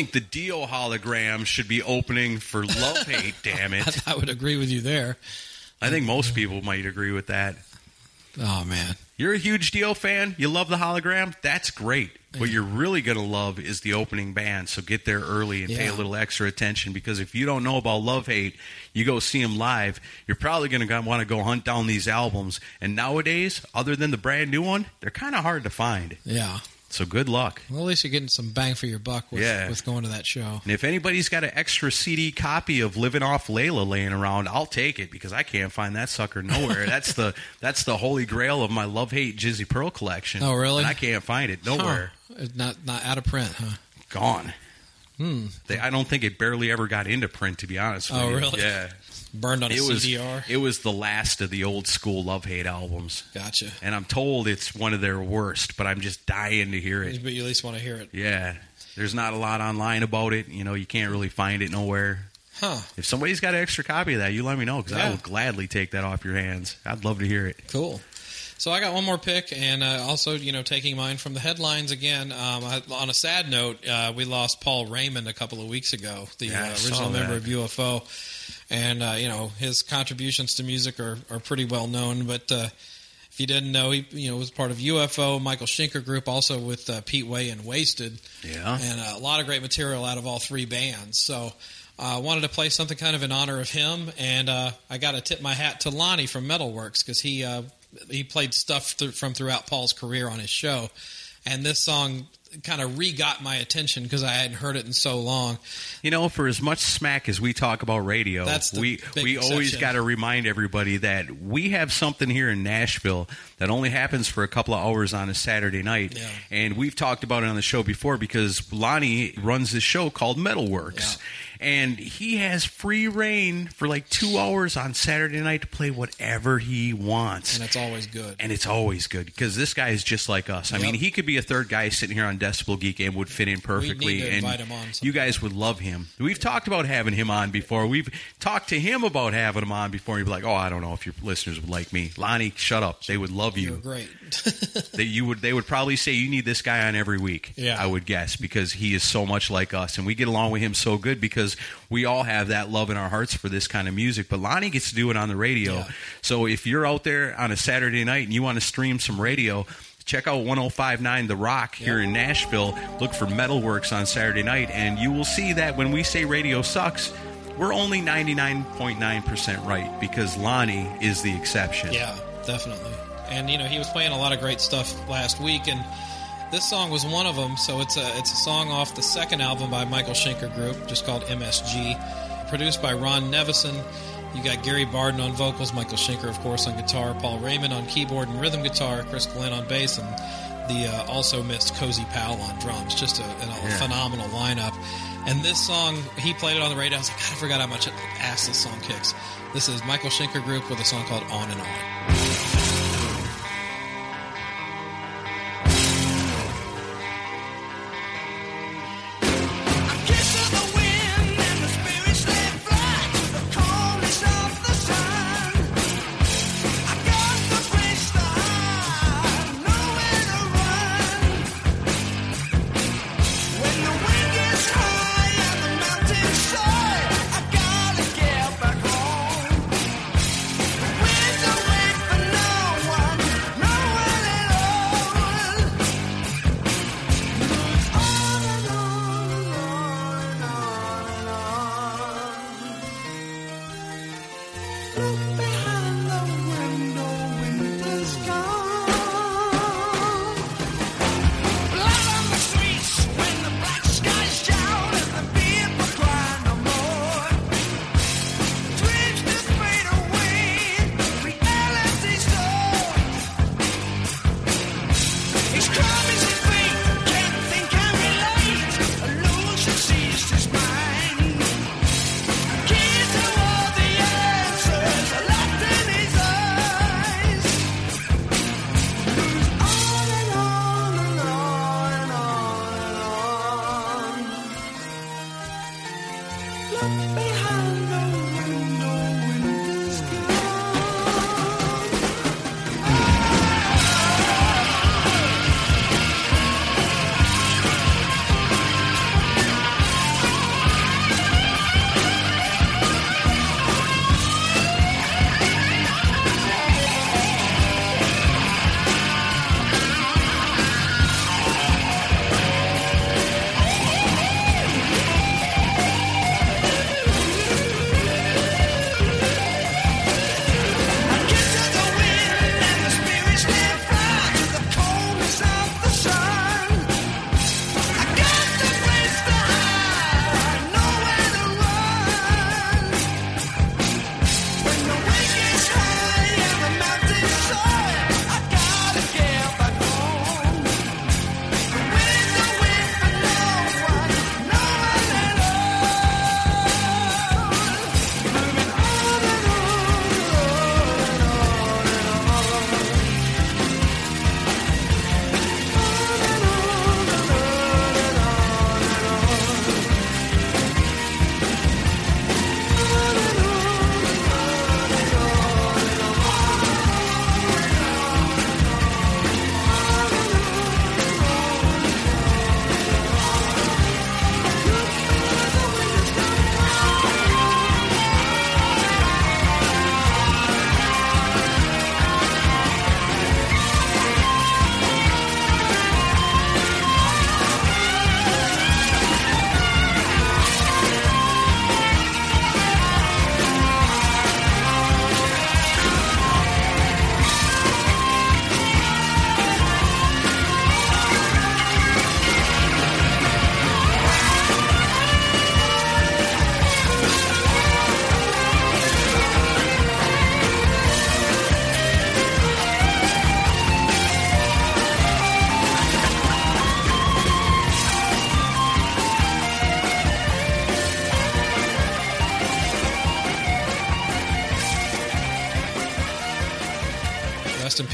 Think the Dio hologram should be opening for Love Hate. damn it! I would agree with you there. I think most people might agree with that. Oh man, You're a huge Dio fan. You love the hologram. That's great. What you're really going to love is the opening band. So get there early and pay a little extra attention because if you don't know about Love Hate, you go see them live. You're probably going to want to go hunt down these albums. And nowadays, other than the brand new one, they're kind of hard to find. yeah. So good luck. Well, at least you're getting some bang for your buck with, Yeah. with going to that show. And if anybody's got an extra CD copy of "Living Off Layla" laying around, I'll take it because I can't find that sucker nowhere. that's the that's the holy grail of my love hate Jizzy Pearl collection. Oh, really? And I can't find it nowhere. Huh. Not not out of print, huh? Gone. Hmm. They, I don't think it barely ever got into print, to be honest. With Oh, you. really? Yeah. Burned on a It was CDR. it was the last of the old school love hate albums, gotcha. and I'm told it's one of their worst. But I'm just dying to hear it. But you at least want to hear it, Yeah. There's not a lot online about it. You know, you can't really find it nowhere. huh? If somebody's got an extra copy of that, you let me know because I Yeah. will gladly take that off your hands. I'd love to hear it. Cool. So I got one more pick, and uh, also, you know, taking mine from the headlines again. Um, I, on a sad note, uh, we lost Paul Raymond a couple of weeks ago, the Yeah, uh, original member of UFO, and uh, you know his contributions to music are, are pretty well known. But uh, if you didn't know, he you know was part of UFO, Michael Schenker Group, also with uh, Pete Way and Waysted, Yeah. and uh, a lot of great material out of all three bands. So. I uh, wanted to play something kind of in honor of him, and uh, I got to tip my hat to Lonnie from Metalworks because he uh, he played stuff th- from throughout Paul's career on his show, and this song kind of re-got my attention because I hadn't heard it in so long. You know, for as much smack as we talk about radio, we we always got to remind everybody that we have something here in Nashville that only happens for a couple of hours on a Saturday night. Yeah. And we've talked about it on the show before because Lonnie runs this show called Metalworks. And he has free reign for like two hours on Saturday night to play whatever he wants. And it's always good. and it's always good because this guy is just like us. I mean, he could be a third guy sitting here on Decibel Geek and would fit in perfectly. and you guys would love him. We've talked about having him on before. We've talked to him about having him on before. He'd be like, "Oh, I don't know if your listeners would like me." Lonnie, shut up. They would love You're great. They you would. They would probably say you need this guy on every week. Yeah. I would guess because he is so much like us, and we get along with him so good because we all have that love in our hearts for this kind of music. But Lonnie gets to do it on the radio. Yeah. So if you're out there on a Saturday night and you want to stream some radio, check out 1059 The Rock here in Nashville. Look for Metalworks on Saturday night, and you will see that when we say radio sucks, we're only 99.9% right because Lonnie is the exception. Yeah, definitely. And you know, he was playing a lot of great stuff last week, and this song was one of them. So it's a it's a song off the second album by Michael Schenker Group, just called MSG, produced by Ron Nevison. You got Gary Barden on vocals, Michael Schenker, of course, on guitar, Paul Raymond on keyboard and rhythm guitar, Chris Glenn on bass, and the uh, also missed Cozy Powell on drums. Just a, a phenomenal lineup. And this song, he played it on the radio. I was like, God, I forgot how much ass this song kicks. This is Michael Schenker Group with a song called On and On.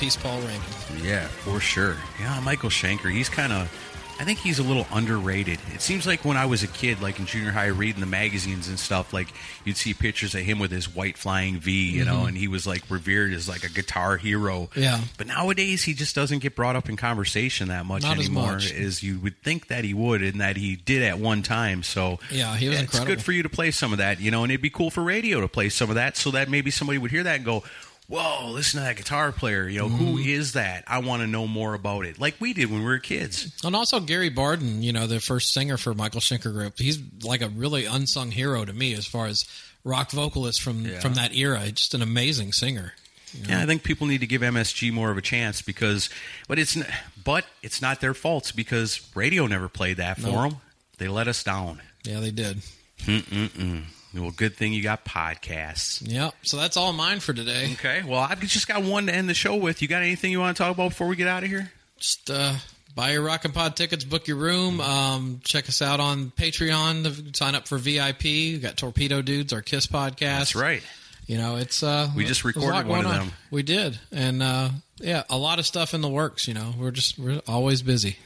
Peace, Paul Raymond. Yeah, for sure. Yeah, Michael Schenker. He's kind of. I think he's a little underrated. It seems like when I was a kid, like in junior high, reading the magazines and stuff, like you'd see pictures of him with his white flying V, you know, and he was like revered as like a guitar hero. Mm-hmm. Yeah. But nowadays, he just doesn't get brought up in conversation that much Not as anymore much. as you would think that he would, and that he did at one time. So Yeah, he was it's incredible. good for you to play some of that, you know, and it'd be cool for radio to play some of that, so that maybe somebody would hear that and go. Whoa! Listen to that guitar player. You know Mm-hmm. who is that? I want to know more about it, like we did when we were kids. And also Gary Barden, you know, the first singer for Michael Schenker Group. He's like a really unsung hero to me as far as rock vocalist from Yeah. from that era. Just an amazing singer. Yeah, I think people need to give MSG more of a chance because, but it's but it's not their faults because radio never played that for them. They let us down. Yeah, they did. Well, good thing you got podcasts. Yep. So that's all mine for today. Okay, well, I've just got one to end the show with. You got anything you want to talk about before we get out of here? Just uh, buy your Rockin' Pod tickets, book your room. Um, check us out on Patreon. Sign up for VIP. We got Torpedo Dudes, our Kiss podcast. That's right. You know, it's uh, We just recorded one of on. them. We did, and uh, yeah, a lot of stuff in the works. You know, we're just we're always busy.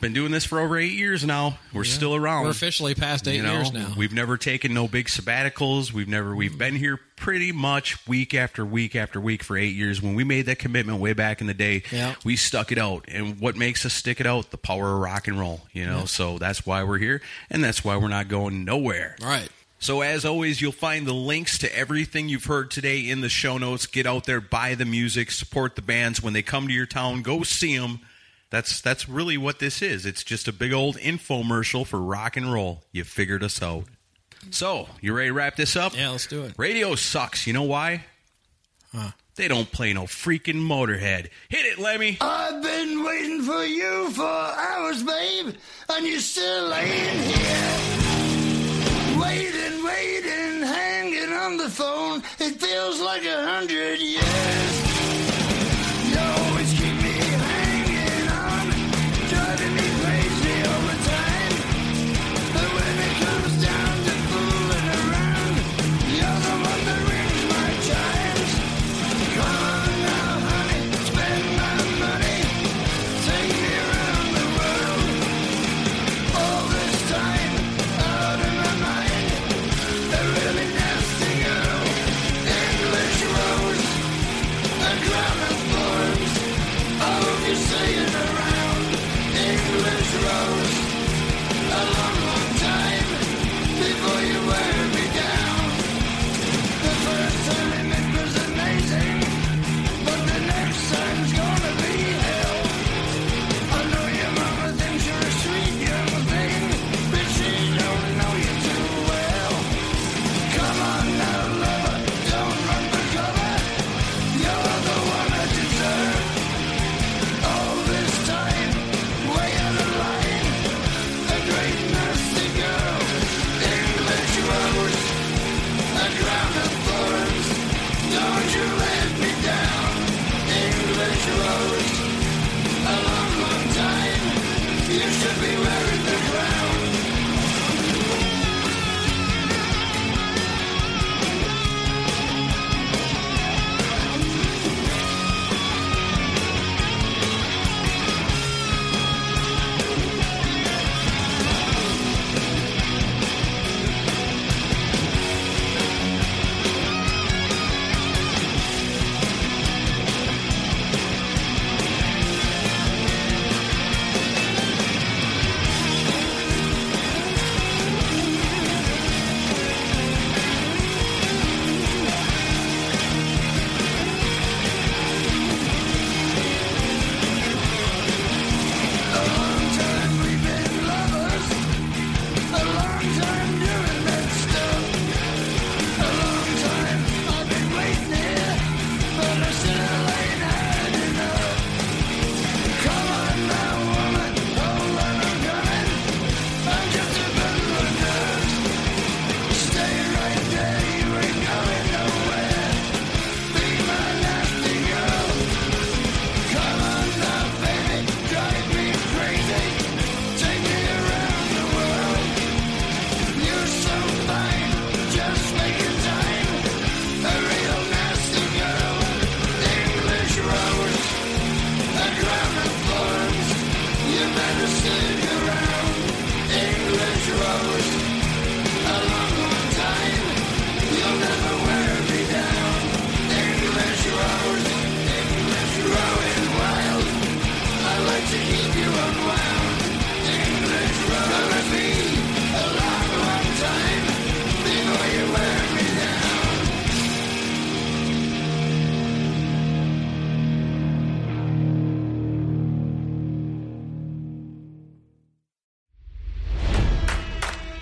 Been doing this for over eight years now. We're still around. We're officially past eight You know, years now. We've never taken no big sabbaticals. We've never we've mm. been here pretty much week after week after week for eight years. When we made that commitment way back in the day, Yeah. we stuck it out. And what makes us stick it out? The power of rock and roll. You know, so that's why we're here, and that's why we're not going nowhere. All right. So, as always, you'll find the links to everything you've heard today in the show notes. Get out there, buy the music, support the bands when they come to your town. Go see them. That's that's really what this is. It's just a big old infomercial for rock and roll. You figured us out. So, you ready to wrap this up? Yeah, let's do it. Radio sucks. You know why? Huh. They don't play no freaking Motorhead. Hit it, Lemmy. I've been waiting for you for hours, babe, and you're still laying here. Waiting, waiting, hanging on the phone. It feels like a hundred years.